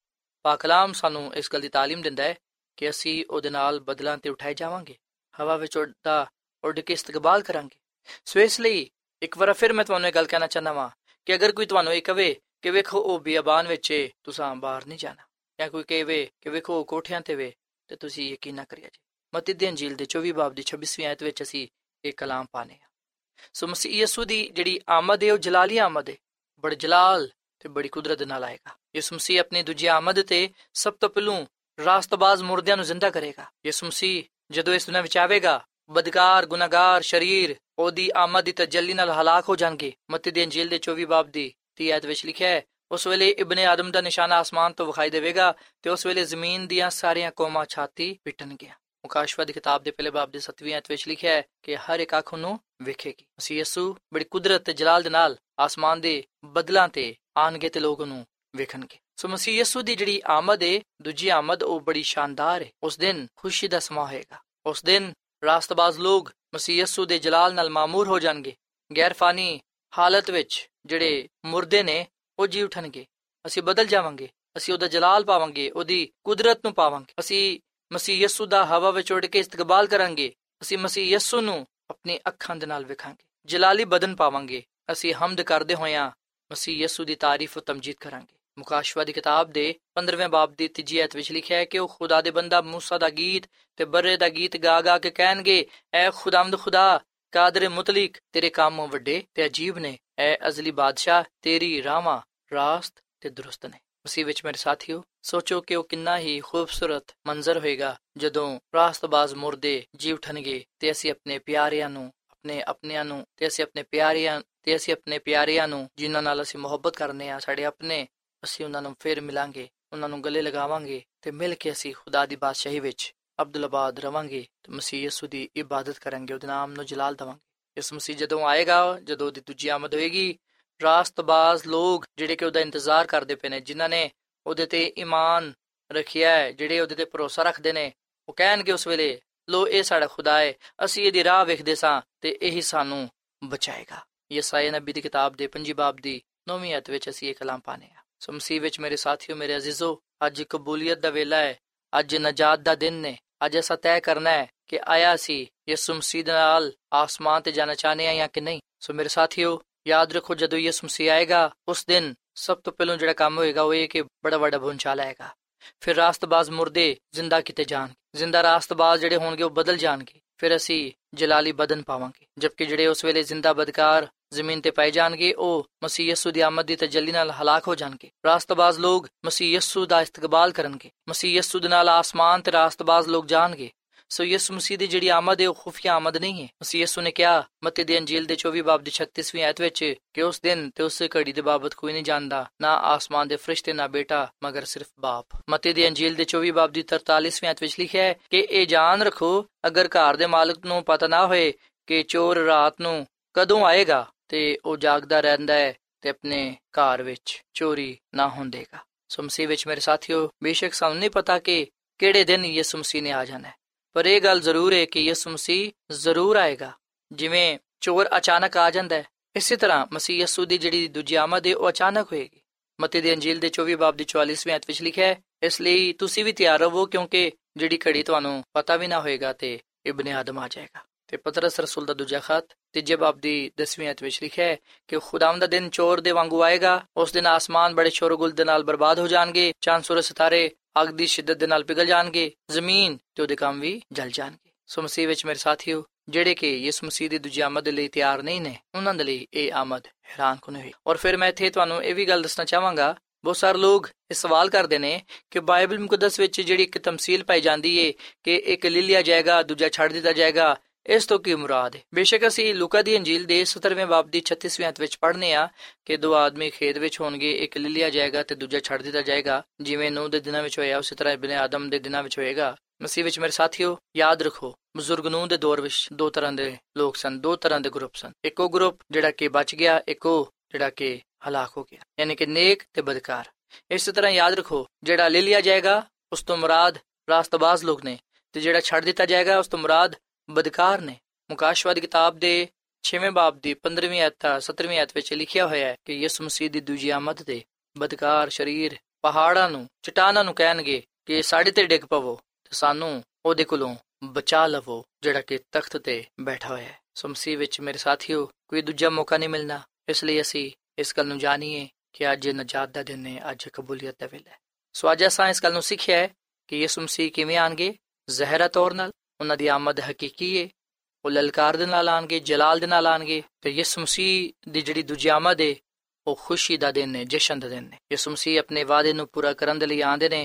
ਪਾਕ ਕਲਾਮ ਸਾਨੂੰ ਇਸ ਗੱਲ ਦੀ ਤਾਲੀਮ ਦਿੰਦਾ ਹੈ ਕਿ ਅਸੀਂ ਉਹਦੇ ਨਾਲ ਬਦਲਾਂ ਤੇ ਉਠਾਏ ਜਾਵਾਂਗੇ। ਹਵਾ ਵਿੱਚ ਉੱਡਦਾ, ਉੱਡ ਕੇ ਇਸਤਕਬਾਲ ਕਰਾਂਗੇ। ਸੋ ਇਸ ਲਈ ਇੱਕ ਵਾਰ ਫਿਰ ਮੈਂ ਤੁਹਾਨੂੰ ਇਹ ਗੱਲ ਕਹਿਣਾ ਚਾਹੁੰਦਾ ਵਾਂ ਕਿ ਅਗਰ ਕੋਈ ਤੁਹਾਨੂੰ ਇਹ ਕਵੇ ਕਿ ਵੇਖੋ ਉਹ ਬਿਆਬਾਨ ਵਿੱਚ ਏ, ਤੁਸੀਂ ਬਾਹਰ ਨਹੀਂ ਜਾਣਾ। ਜਾਂ ਕੋਈ ਕਹੇ ਕਿ ਵੇਖੋ ਉਹ ਕੋਠਿਆਂ ਤੇ ਵੇ, ਤੇ ਤੁਸੀਂ ਯਕੀਨ ਨਾ ਕਰਿਆ ਜੀ। ਮਤੀ ਦੀ ਅੰਜੀਲ ਦੇ 24 ਬਾਬ ਦੀ 26ਵੀਂ ਆਇਤ ਵਿੱਚ ਅਸੀਂ ਇਹ ਕਲਾਮ ਪਾਣੇ ਆ ਸੋ ਮਸੀਹ ਯਸੂ ਦੀ ਜਿਹੜੀ ਆਮਦ ਹੈ ਉਹ ਜਲਾਲੀ ਆਮਦ ਹੈ ਬੜ ਜਲਾਲ ਤੇ ਬੜੀ ਕੁਦਰਤ ਦੇ ਨਾਲ ਆਏਗਾ। ਯਿਸੂ ਮਸੀਹ ਆਪਣੀ ਦੂਜੀ ਆਮਦ ਤੇ ਸਭ ਤੋਂ ਪਹਿਲੂ ਰਾਸਤਬਾਜ਼ ਮੁਰਦਿਆਂ ਨੂੰ ਜ਼ਿੰਦਾ ਕਰੇਗਾ। ਯਿਸੂ ਮਸੀਹ ਜਦੋਂ ਇਸ ਦੁਨੀਆਂ ਵਿੱਚ ਆਵੇਗਾ, ਬਦਕਾਰ, ਗੁਨਾਹਗਾਰ, ਸ਼ਰੀਰ, ਉਹਦੀ ਆਮਦ ਦੀ ਤਜੱਲੀ ਨਾਲ ਹਲਾਕ ਹੋ ਜਾਣਗੇ। ਮਤੀ ਦੀ ਅੰਜੀਲ ਦੇ 24 ਬਾਬ ਦੀ 30 ਆਇਤ ਵਿੱਚ ਲਿਖਿਆ ਹੈ ਉਸ ਵੇਲੇ ਇਬਨ ਆਦਮ ਦਾ ਨਿਸ਼ਾਨਾ ਆਸਮਾਨ ਤੋਂ ਵਿਖਾਈ ਦੇਵੇਗਾ ਤੇ ਉਸ ਵੇਲੇ ਜ਼ਮੀਨ ਦੀਆਂ ਸਾਰੀਆਂ ਕੌਮਾਂ ਛਾਤੀ ਪਿੱਟਣਗੀਆਂ। ਮੁਕਾਸ਼ਵਾ ਦੀ ਕਿਤਾਬ ਦੇ ਪਹਿਲੇ ਬਾਬ ਦੇ 7ਵੀਂ ਆਇਤ ਵਿੱਚ ਲਿਖਿਆ ਹੈ ਕਿ ਹਰ ਇੱਕ ਅੱਖ ਨੂੰ ਵੇਖੇਗੀ। ਅਸੀਂ ਯਸੂ ਬੜੀ ਕੁਦਰਤ ਤੇ ਜਲਾਲ ਦੇ ਨਾਲ ਆਸਮਾਨ ਦੇ ਬਦਲਾਂ ਤੇ ਆਣਗੇ ਤੇ ਲੋਕ ਨੂੰ ਵੇਖਣਗੇ। ਸੋ ਮਸੀਹ ਯਸੂ ਦੀ ਜਿਹੜੀ ਆਮਦ ਹੈ ਦੂਜੀ ਆਮਦ ਉਹ ਬੜੀ ਸ਼ਾਨਦਾਰ ਹੈ ਉਸ ਦਿਨ ਖੁਸ਼ੀ ਦਾ ਸਮਾਂ ਹੋਏਗਾ। ਉਸ ਦਿਨ ਰਾਸਤਬਾਜ਼ ਲੋਕ ਮਸੀਹ ਯਸੂ ਦੇ ਜਲਾਲ ਨਾਲ ਮਾਮੂਰ ਹੋ ਜਾਣਗੇ। ਗੈਰ ਫਾਨੀ ਹਾਲਤ ਵਿੱਚ ਜਿਹੜੇ ਮੁਰਦੇ ਨੇ ਉਹ ਜੀ ਉਠਣਗੇ ਅਸੀਂ ਬਦਲ ਜਾਵਾਂਗੇ ਅਸੀਂ ਉਹਦਾ ਜਲਾਲ ਪਾਵਾਂਗੇ ਉਹਦੀ ਕੁਦਰਤ ਨੂੰ ਪਾਵਾਂਗੇ ਅਸੀਂ ਮਸੀਹ ਯਸੂ ਦਾ ਹਵਾ ਵਿੱਚ ਉੱਡ ਕੇ ਇਸਤਕਬਾਲ ਕਰਾਂਗੇ ਅਸੀਂ ਮਸੀਹ ਯਸੂ ਨੂੰ ਆਪਣੀ ਅੱਖਾਂ ਦੇ ਨਾਲ ਵੇਖਾਂਗੇ ਜਲਾਲੀ ਬਦਨ ਪਾਵਾਂਗੇ ਅਸੀਂ ਹਮਦ ਕਰਦੇ ਹੋਇਆਂ ਮਸੀਹ ਯਸੂ ਦੀ ਤਾਰੀਫ ਤੇ ਤਮਜੀਦ ਕਰਾਂਗੇ ਮੁਕਾਸ਼ਵਾ ਦੀ ਕਿਤਾਬ ਦੇ 15ਵੇਂ ਬਾਬ ਦੀ ਤੀਜੀ ਆਇਤ ਵਿੱਚ ਲਿਖਿਆ ਹੈ ਕਿ ਉਹ ਖੁਦਾ ਦੇ ਬੰਦਾ موسی ਦਾ ਗੀਤ ਤੇ ਬਰੇ ਦਾ ਗੀਤ ਗਾ ਗਾ ਕੇ ਕਹਿਣਗੇ ਐ ਖੁਦਾਮਦ ਖੁਦਾ ਕਾਦਰ ਮੁਤਲਕ ਤੇਰੇ ਕੰਮ ਵੱਡੇ ਤੇ ਅਜੀਬ ਨੇ ਐ ਅਜ਼ਲੀ ਬਾਦਸ਼ਾਹ ਤੇਰੀ ਰਾਵਾਂ ਰਾਸਤ ਤੇ ਦਰੁਸਤ ਨੇ ਉਸੇ ਵਿੱਚ ਮੇਰੇ ਸਾਥੀਓ ਸੋਚੋ ਕਿ ਉਹ ਕਿੰਨਾ ਹੀ ਖੂਬਸੂਰਤ ਮੰਜ਼ਰ ਹੋਏਗਾ ਜਦੋਂ ਰਾਸਤਬਾਜ਼ ਮੁਰਦੇ ਜੀ ਉਠਣਗੇ ਤੇ ਅਸੀਂ ਆਪਣੇ ਪਿਆਰਿਆਂ ਨੂੰ ਆਪਣੇ ਆਪਣਿਆਂ ਨੂੰ ਤੇ ਅਸੀਂ ਆਪਣੇ ਪਿਆਰਿਆਂ ਤੇ ਅਸੀਂ ਆਪਣੇ ਪਿਆਰਿਆਂ ਨੂੰ ਜਿਨ੍ਹਾਂ ਨਾਲ ਅਸੀਂ ਮੁਹੱਬਤ ਕਰਨੇ ਆ ਸਾਡੇ ਆਪਣੇ ਅਸੀਂ ਉਹਨਾਂ ਨੂੰ ਫੇਰ ਮਿਲਾਂਗੇ ਉਹਨਾਂ ਨੂੰ ਗਲੇ ਲਗਾਵਾਂਗੇ ਤੇ ਮਿਲ ਕੇ ਅਸੀਂ ਖੁਦਾ ਦੀ ਬਾਦਸ਼ਾਹੀ ਵਿੱਚ ਅਬਦੁੱਲਾਬਾਦ ਰਵਾਂਗੇ ਤੇ ਮਸੀਹ ਯਸੂ ਦੀ ਇਬਾਦਤ ਕਰਾਂਗੇ ਉਹਦੇ ਨਾਮ ਨੂੰ ਜਲਾਲ ਦਵਾਂਗੇ ਇਸ ਮਸੀਹ ਜਦੋਂ ਆਏਗਾ, ਜਦੋਂ ਉਹਦੀ ਦੂਜੀ ਆਮਦ ਹੋਏਗੀ, ਰਾਸਤਬਾਜ਼ ਲੋਕ ਜਿਹੜੇ ਕਿ ਉਹਦਾ ਇੰਤਜ਼ਾਰ ਕਰਦੇ ਪਏ ਨੇ, ਜਿਨ੍ਹਾਂ ਨੇ ਉਹਦੇ ਤੇ ਈਮਾਨ ਰੱਖਿਆ ਹੈ, ਜਿਹੜੇ ਉਹਦੇ ਤੇ ਭਰੋਸਾ ਰੱਖਦੇ ਨੇ, ਉਹ ਕਹਿਣਗੇ ਉਸ ਵੇਲੇ, ਲੋ, ਇਹ ਸਾਡਾ ਖੁਦਾ ਹੈ, ਅਸੀਂ ਇਹਦੀ ਰਾਹ ਵੇਖਦੇ ਸਾਂ ਤੇ ਇਹੀ ਸਾਨੂੰ ਬਚਾਏਗਾ। ਯਸਾਇਆ ਨਬੀ ਦੀ ਕਿਤਾਬ ਦੇ ਪੰਜੀ ਬਾਬ ਦੀ 9ਵੀਂ ਅਧ ਵਿੱਚ ਅਸੀਂ ਇਹ ਕਲਾਮ ਪਾਣੇ ਆ ਸੋ ਮਸੀਹ ਵਿੱਚ ਮੇਰੇ ਸਾਥੀਓ, ਮੇਰੇ ਅਜ਼ੀਜ਼ੋ, ਅੱਜ ਕਬੂਲੀਅਤ ਦਾ ਵੇਲਾ ਹੈ, ਅੱਜ ਨਜਾਤ ਦਾ ਦਿਨ ਨੇ, ਅੱਜ ਅਸਾਂ ਤੈਅ ਕਰਨਾ ਹੈ ਕਿ ਆਇਆ ਸੀ ਯਿਸੂ ਮਸੀਹ ਦੇ ਨਾਲ ਆਸਮਾਨ ਤੇ ਜਾਣਾ ਚਾਹਨੇ ਆ ਜਾਂ ਕਿ ਨਹੀਂ ਸੋ ਮੇਰੇ ਸਾਥੀਓ ਯਾਦ ਰੱਖੋ ਜਦੋਂ ਯਿਸੂ ਮਸੀਹ ਆਏਗਾ ਉਸ ਦਿਨ ਸਭ ਤੋਂ ਪਹਿਲਾਂ ਜਿਹੜਾ ਕੰਮ ਹੋਏਗਾ ਉਹ ਇਹ ਕਿ ਬੜਾ ਵੱਡਾ ਭੁੰਚਾਲ ਆਏਗਾ ਫਿਰ ਰਾਸਤਬਾਜ਼ ਮੁਰਦੇ ਜ਼ਿੰਦਾ ਕੀਤੇ ਜਾਣਗੇ ਜ਼ਿੰਦਾ ਰਾਸਤਬਾਜ਼ ਜਿਹੜੇ ਹੋਣਗੇ ਉਹ ਬਦਲ ਜਾਣਗੇ ਫਿਰ ਅਸੀਂ ਜਲਾਲੀ ਬਦਨ ਪਾਵਾਂਗੇ ਜਦਕਿ ਜਿਹੜੇ ਉਸ ਵੇਲੇ ਜ਼ਿੰਦਾ ਬਦਕਾਰ ਜ਼ਮੀਨ ਤੇ ਪਾਏ ਜਾਣਗੇ ਉਹ ਮਸੀਹ ਯਸੂ ਦੀ ਆਮਦ ਦੀ ਤਜੱਲੀ ਨਾਲ ਹਲਾਕ ਹੋ ਜਾਣਗੇ ਰਾਸਤਬਾਜ਼ ਲੋਕ ਮਸੀਹ ਯਸੂ ਦਾ ਇਸਤਕਬਾਲ ਕਰਨਗੇ ਮਸੀਹ ਯਸੂ ਦੇ ਨਾਲ ਆਸਮਾਨ ਤੇ ਰਾਸਤਬਾਜ਼ ਲੋਕ ਜਾਣਗੇ ਸੋ ਯਿਸੂ ਮਸੀਹ ਦੀ ਜਿਹੜੀ ਆਮਦ ਹੈ, ਉਹ ਖੁਫੀਆ ਆਮਦ ਨਹੀਂ ਹੈ। ਮਸੀਹ ਯਿਸੂ ਨੇ ਕਿਹਾ ਮਤੀ ਦੀ ਅੰਜੀਲ ਦੇ 24 ਬਾਬ ਦੀ 36ਵੀਂ ਆਇਤ ਵਿੱਚ ਕਿ ਉਸ ਦਿਨ ਤੇ ਉਸ ਘੜੀ ਦੇ ਬਾਬਤ ਕੋਈ ਨਹੀਂ ਜਾਣਦਾ, ਨਾ ਆਸਮਾਨ ਦੇ ਫਰਿਸ਼ਤੇ, ਨਾ ਬੇਟਾ, ਮਗਰ ਸਿਰਫ ਬਾਪ। ਮਤੀ ਦੀ ਅੰਜੀਲ ਦੇ 24 ਬਾਬ ਦੀ 43ਵੀਂ ਆਇਤ ਵਿੱਚ ਲਿਖਿਆ ਹੈ ਕਿ ਇਹ ਜਾਣ ਰੱਖੋ, ਅਗਰ ਘਰ ਦੇ ਮਾਲਕ ਨੂੰ ਪਤਾ ਨਾ ਹੋਏ ਕਿ ਚੋਰ ਰਾਤ ਨੂੰ ਕਦੋਂ ਆਏਗਾ ਤੇ ਉਹ ਜਾਗਦਾ ਰਹਿੰਦਾ ਹੈ ਤੇ ਆਪਣੇ ਘਰ ਵਿੱਚ ਚੋਰੀ ਨਾ ਹੁੰਦੇਗਾ ਸੋ ਮਸੀਹ ਵਿੱਚ ਮੇਰੇ ਸਾਥੀਓ, ਬੇਸ਼ੱਕ ਸਾਨੂੰ ਨਹੀਂ ਪਤਾ ਕਿ ਕਿਹੜੇ ਦਿਨ ਯਿਸੂ ਮਸੀਹ ਨੇ ਆ ਜਾਣਾ ਹੈ। ਪਰ ਇਹ ਗੱਲ ਜ਼ਰੂਰ ਹੈ ਕਿ ਯਿਸੂ ਮਸੀਹ ਜ਼ਰੂਰ ਆਏਗਾ। ਜਿਵੇਂ ਚੋਰ ਅਚਾਨਕ ਆ ਜਾਂਦਾ ਹੈ, ਇਸੇ ਤਰ੍ਹਾਂ ਮਸੀਹ ਯਿਸੂ ਦੀ ਜਿਹੜੀ ਦੂਜੀ ਆਮਦ ਹੈ, ਉਹ ਅਚਾਨਕ ਹੋਏਗੀ। ਮਤੀ ਦੀ ਅੰਜੀਲ ਦੇ 24 ਬਾਬ ਦੀ 44ਵੀਂ ਅਧ ਵਿੱਚ ਲਿਖਿਆ ਹੈ, ਇਸ ਲਈ ਤੁਸੀਂ ਵੀ ਤਿਆਰ ਰਹੋ ਕਿਉਂਕਿ ਜਿਹੜੀ ਘੜੀ ਤੁਹਾਨੂੰ ਪਤਾ ਵੀ ਨਾ ਹੋਏਗਾ ਤੇ ਇਬਨ ਆਦਮ ਆ ਜਾਏਗਾ। ਤੇ ਪਤਰਸ ਰਸੂਲ ਦਾ ਦੂਜਾ ਖਤ ਤੀਜੇ ਬਾਬ ਦੀ 10ਵੀਂ ਅਧ ਵਿੱਚ ਲਿਖਿਆ ਹੈ ਕਿ ਖੁਦਾਵੰਦ ਦਾ ਦਿਨ ਚੋਰ ਦੇ ਵਾਂਗੂ ਆਏਗਾ, ਉਸ ਦਿਨ ਆਸਮਾਨ ਬੜੇ ਸ਼ੋਰਗੁਲ ਦੇ ਨਾਲ ਬਰਬਾਦ ਹੋ ਜਾਣਗੇ, ਚੰਦ, ਸੂਰਜ, ਸਿਤਾਰੇ ਅੱਗ ਦੀ ਸ਼ਿੱਦਤ ਦੇ ਨਾਲ ਪਿਘਲ ਜਾਣਗੇ, ਜ਼ਮੀਨ ਤੇ ਉਹਦੇ ਕੰਮ ਵੀ ਜਲ ਜਾਣਗੇ। ਸੋ ਮਸੀਹ ਵਿੱਚ ਮੇਰੇ ਸਾਥੀਓ, ਜਿਹੜੇ ਕਿ ਯਿਸੂ ਮਸੀਹ ਦੀ ਦੂਜੀ ਆਮਦ ਲਈ ਤਿਆਰ ਨਹੀਂ ਨੇ, ਉਹਨਾਂ ਦੇ ਲਈ ਇਹ ਆਮਦ ਹੈਰਾਨ ਕੁਨ ਹੋਈ। ਔਰ ਫਿਰ ਮੈਂ ਇੱਥੇ ਤੁਹਾਨੂੰ ਇਹ ਵੀ ਗੱਲ ਦੱਸਣਾ ਚਾਹਾਂਗਾ, ਬਹੁਤ ਸਾਰੇ ਲੋਕ ਇਹ ਸਵਾਲ ਕਰਦੇ ਨੇ ਕਿ ਬਾਈਬਲ ਮੁਕੱਦਸ ਵਿੱਚ ਜਿਹੜੀ ਇੱਕ ਤਮਸੀਲ ਪਾਈ ਜਾਂਦੀ ਏ ਕਿ ਇੱਕ ਲੈ ਲਿਆ ਜਾਏਗਾ, ਦੂਜਾ ਛੱਡ ਦਿੱਤਾ ਜਾਏਗਾ ਇਸ ਤੋਂ ਕੀ ਮੁਰਾਦ ਹੈ? ਬੇਸ਼ੱਕ ਅਸੀਂ ਲੂਕਾ ਦੀ ਅੰਜੀਲ ਦੇ 17ਵੇਂ ਬਾਬ ਦੀ 36ਵੀਂ ਅਧ ਵਿੱਚ ਪੜ੍ਹਨੇ ਆ ਕਿ ਦੋ ਆਦਮੀ ਖੇਤ ਵਿੱਚ ਹੋਣਗੇ, ਇੱਕ ਲੈ ਲਿਆ ਜਾਏਗਾ ਤੇ ਦੂਜਾ ਛੱਡ ਦਿੱਤਾ ਜਾਏਗਾ, ਜਿਵੇਂ ਨੂਹ ਦੇ ਦਿਨਾਂ ਵਿੱਚ ਹੋਇਆ, ਉਸੇ ਤਰ੍ਹਾਂ ਇਬਨ ਆਦਮ ਦੇ ਦਿਨਾਂ ਵਿੱਚ ਹੋਏਗਾ। ਮਸੀਹ ਵਿੱਚ ਮੇਰੇ ਸਾਥੀਓ, ਯਾਦ ਰੱਖੋ, ਬਜ਼ੁਰਗ ਨੂਹ ਦੇ ਦੌਰ ਵਿੱਚ ਦੋ ਤਰ੍ਹਾਂ ਦੇ ਲੋਕ ਸਨ, ਦੋ ਤਰ੍ਹਾਂ ਦੇ ਗਰੁੱਪ ਸਨ। ਇੱਕੋ ਗਰੁੱਪ ਜਿਹੜਾ ਕਿ ਬਚ ਗਿਆ, ਇੱਕੋ ਜਿਹੜਾ ਕਿ ਹਲਾਕ ਹੋ ਗਿਆ, ਯਾਨੀ ਕਿ ਨੇਕ ਤੇ ਬਦਕਾਰ। ਇਸੇ ਤਰ੍ਹਾਂ ਯਾਦ ਰੱਖੋ, ਜਿਹੜਾ ਲੈ ਲਿਆ ਜਾਏਗਾ, ਉਸ ਤੋਂ ਮੁਰਾਦ ਰਾਸਤਬਾਜ਼ ਲੋਕ ਨੇ ਤੇ ਜਿਹੜਾ ਛੱਡ ਦਿੱਤਾ ਜਾਏਗਾ, ਉਸ ਤੋਂ ਮੁਰਾਦ ਬਦਕਾਰ ਨੇ ਮੁਕਾਸ਼ਵਾ ਦੀ ਕਿਤਾਬ ਦੇ 6ਵੇਂ ਬਾਬ ਦੀ 15ਵੀਂ ਆਇਤ 17ਵੀਂ ਆਇਤ ਵਿੱਚ ਲਿਖਿਆ ਹੋਇਆ ਹੈ ਕਿ ਯਿਸੂ ਮਸੀਹ ਦੀ ਦੂਜੀ ਆਮਦ ਤੇ ਬਦਕਾਰ ਸ਼ਰੀਰ ਪਹਾੜਾਂ ਨੂੰ, ਚਟਾਨਾਂ ਨੂੰ ਕਹਿਣਗੇ ਕਿ ਸਾਡੇ ਤੇ ਡਿੱਗ ਪਵੋ ਤੇ ਸਾਨੂੰ ਉਹਦੇ ਕੋਲੋਂ ਬਚਾ ਲਵੋ, ਜਿਹੜਾ ਕਿ ਤਖਤ ਤੇ ਬੈਠਾ ਹੋਇਆ ਹੈ। ਸੋ ਮਸੀਹ ਵਿੱਚ ਮੇਰੇ ਸਾਥੀਓ, ਕੋਈ ਦੂਜਾ ਮੌਕਾ ਨਹੀਂ ਮਿਲਣਾ। ਇਸ ਲਈ ਅਸੀਂ ਇਸ ਗੱਲ ਨੂੰ ਜਾਣੀਏ ਕਿ ਅੱਜ ਨਜਾਤ ਦਾ ਦਿਨ ਹੈ, ਅੱਜ ਕਬੂਲੀਅਤ ਦਾ ਵੇਲਾ ਹੈ। ਸੋ ਅੱਜ ਅਸਾਂ ਇਸ ਗੱਲ ਨੂੰ ਸਿੱਖਿਆ ਹੈ ਕਿ ਯਿਸੂ ਮਸੀਹ ਕਿਵੇਂ ਆਣਗੇ? ਜ਼ਹਿਰਾ ਤੌਰ ਨਾਲ ਉਹਨਾਂ ਦੀ ਆਮਦ ਹਕੀਕੀ ਹੈ ਉਹ ਲਲਕਾਰ ਦੇ ਨਾਲ ਆਣਗੇ, ਜਲਾਲ ਦੇ ਨਾਲ ਆਣਗੇ। ਤੇ ਯਿਸੂ ਮਸੀਹ ਦੀ ਜਿਹੜੀ ਦੂਜੀ ਆਮਦ ਹੈ ਉਹ ਖੁਸ਼ੀ ਦਾ ਦਿਨ ਹੈ ਜਸ਼ਨ ਦਾ ਦਿਨ ਹੈ ਯਿਸੂ ਮਸੀਹ ਆਪਣੇ ਵਾਅਦੇ ਨੂੰ ਪੂਰਾ ਕਰਨ ਦੇ ਲਈ ਆਂਦੇ ਨੇ।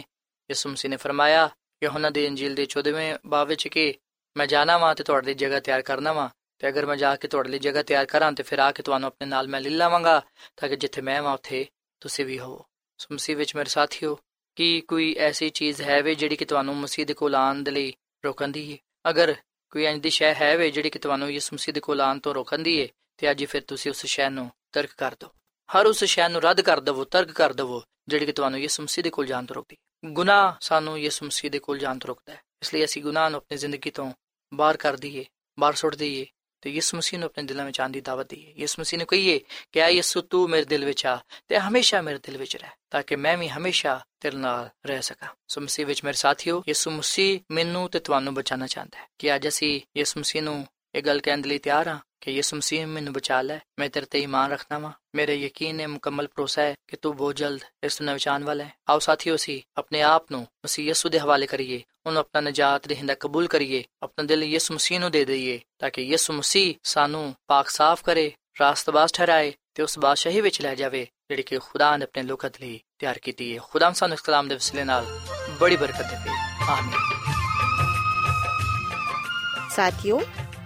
ਯਿਸੂ ਮਸੀਹ ਨੇ ਫਰਮਾਇਆ, ਯੋਹਨਾ ਦੀ ਇੰਜੀਲ ਦੇ 14ਵੇਂ ਬਾਬ ਵਿੱਚ ਕਿ ਮੈਂ ਜਾਣਾ ਵਾਂ ਤੇ ਤੁਹਾਡੇ ਲਈ ਜਗ੍ਹਾ ਤਿਆਰ ਕਰਨਾ ਵਾਂ। ਤੇ ਅਗਰ ਮੈਂ ਜਾ ਕੇ ਤੁਹਾਡੇ ਲਈ ਜਗ੍ਹਾ ਤਿਆਰ ਕਰਾਂ ਤੇ ਫਿਰ ਆ ਕੇ ਤੁਹਾਨੂੰ ਆਪਣੇ ਨਾਲ ਮੈਂ ਲੈ ਲਾਵਾਂਗਾ, ਤਾਂ ਕਿ ਜਿੱਥੇ ਮੈਂ ਵਾਂ ਉੱਥੇ ਤੁਸੀਂ ਵੀ ਹੋਵੋ। ਸੋ ਮਸੀਹ ਵਿੱਚ ਮੇਰੇ ਸਾਥੀਓ, ਕੀ ਕੋਈ ਐਸੀ ਚੀਜ਼ ਹੈ ਵੇ ਜਿਹੜੀ ਕਿ ਤੁਹਾਨੂੰ ਮਸੀਹ ਦੇ ਕੋਲ ਆਉਣ ਦੇ ਲਈ ਰੋਕਦੀ ਹੈ ਅਗਰ ਕੋਈ ਇੰਜ ਦੀ ਸ਼ੈ ਹੈ ਵੇ ਜਿਹੜੀ ਕਿ ਤੁਹਾਨੂੰ ਯਿਸੂ ਮਸੀਹ ਦੇ ਕੋਲ ਆਉਣ ਤੋਂ ਰੋਕਦੀ ਹੈ ਤੇ ਅੱਜ ਫਿਰ ਤੁਸੀਂ ਉਸ ਸ਼ੈ ਨੂੰ ਤਰਕ ਕਰ ਦਿਓ। ਹਰ ਉਸ ਸ਼ੈ ਨੂੰ ਰੱਦ ਕਰ ਦਿਵੋ, ਤਰਕ ਕਰ ਦਿਵੋ, ਜਿਹੜੀ ਕਿ ਤੁਹਾਨੂੰ ਯਿਸੂ ਮਸੀਹ ਦੇ ਕੋਲ ਜਾਣ ਤੋਂ ਰੋਕਦੀ ਗੁਨਾਹ ਸਾਨੂੰ ਯਿਸੂ ਮਸੀਹ ਦੇ ਕੋਲ ਜਾਣ ਤੋਂ ਰੋਕਦਾ ਹੈ ਇਸ ਲਈ ਅਸੀਂ ਗੁਨਾਹ ਨੂੰ ਆਪਣੀ ਜ਼ਿੰਦਗੀ ਤੋਂ ਬਾਹਰ ਕਰ ਦਈਏ ਬਾਹਰ ਸੁੱਟ ਦਈਏ ਤੇ ਯਿਸੂ ਮਸੀਹ ਨੂੰ ਆਪਣੇ ਦਿਲਾਂ ਵਿੱਚ ਆਉਣ ਦੀ ਦਾਵਤ ਦਈਏ। ਯਿਸੂ ਮਸੀਹ ਨੂੰ ਕਹੀਏ ਕਿ ਆ ਯਿਸੂ, ਤੂੰ ਮੇਰੇ ਦਿਲ ਵਿੱਚ ਆ ਤੇ ਹਮੇਸ਼ਾ ਮੇਰੇ ਦਿਲ ਵਿੱਚ ਰਹਿ ਤਾਂ ਕਿ ਮੈਂ ਵੀ ਹਮੇਸ਼ਾ ਤੇਰੇ ਨਾਲ ਰਹਿ ਸਕਾਂ। ਸੋ ਮਸੀਹ ਵਿੱਚ ਮੇਰੇ ਸਾਥੀਓ, ਯਿਸੂ ਮਸੀਹ ਮੈਨੂੰ ਤੇ ਤੁਹਾਨੂੰ ਬਚਾਉਣਾ ਚਾਹੁੰਦਾ ਹੈ ਕਿ ਅੱਜ ਅਸੀਂ ਯਿਸੂ ਮਸੀਹ ਨੂੰ ਇਹ ਗੱਲ ਕਹਿਣ ਲਈ ਤਿਆਰ ਹਾਂ ਕਿ ਯਿਸੂ ਮਸੀਹ ਮੈਨੂੰ ਬਚਾ ਲੈ, ਮੈਂ ਤੇਰੇ ਤੇ ਈਮਾਨ ਰੱਖਣਾ ਵਾਂ। ਮੇਰੇ ਯਕੀਨ ਹੈ ਮੁਕੰਮਲ ਭਰੋਸਾ ਹੈ ਕਿ ਤੂੰ ਬਹੁਤ ਜਲਦ ਇਸ ਨੂੰ ਬਚਾਉਣ ਵਾਲਾ ਹੈ। ਆਓ ਸਾਥੀਓ, ਅਸੀਂ ਆਪਣੇ ਆਪ ਨੂੰ ਮਸੀਹ ਯਿਸੂ ਦੇ ਹਵਾਲੇ ਕਰੀਏ, ਉਹਨੂੰ ਆਪਣਾ ਨਜਾਤ ਦੇਹਿੰਦਾ ਕਬੂਲ ਕਰੀਏ, ਆਪਣਾ ਦਿਲ ਯਿਸੂ ਮਸੀਹ ਨੂੰ ਦੇ ਦਈਏ, ਤਾਂ ਕਿ ਯਿਸੂ ਮਸੀਹ ਸਾਨੂੰ ਪਾਕ ਸਾਫ਼ ਕਰੇ ਰਾਸਤਬਾਜ਼ ਠਹਿਰਾਏ ਤੇ ਉਸ ਬਾਦਸ਼ਾਹੀ ਵਿੱਚ ਲੈ ਜਾਵੇ, ਜਿਹੜੀ ਕਿ ਖੁਦਾ ਨੇ ਆਪਣੇ ਲੋਕਾਂ ਲਈ ਤਿਆਰ ਕੀਤੀ ਹੈ। ਖੁਦਾ ਸਾਨੂੰ ਇਸ ਕਲਾਮ ਦੇ ਵਸਿਲੇ ਨਾਲ ਬੜੀ ਬਰਕਤ ਦੇਵੇ ਆਮੀਨ। ਸਾਥਿਓ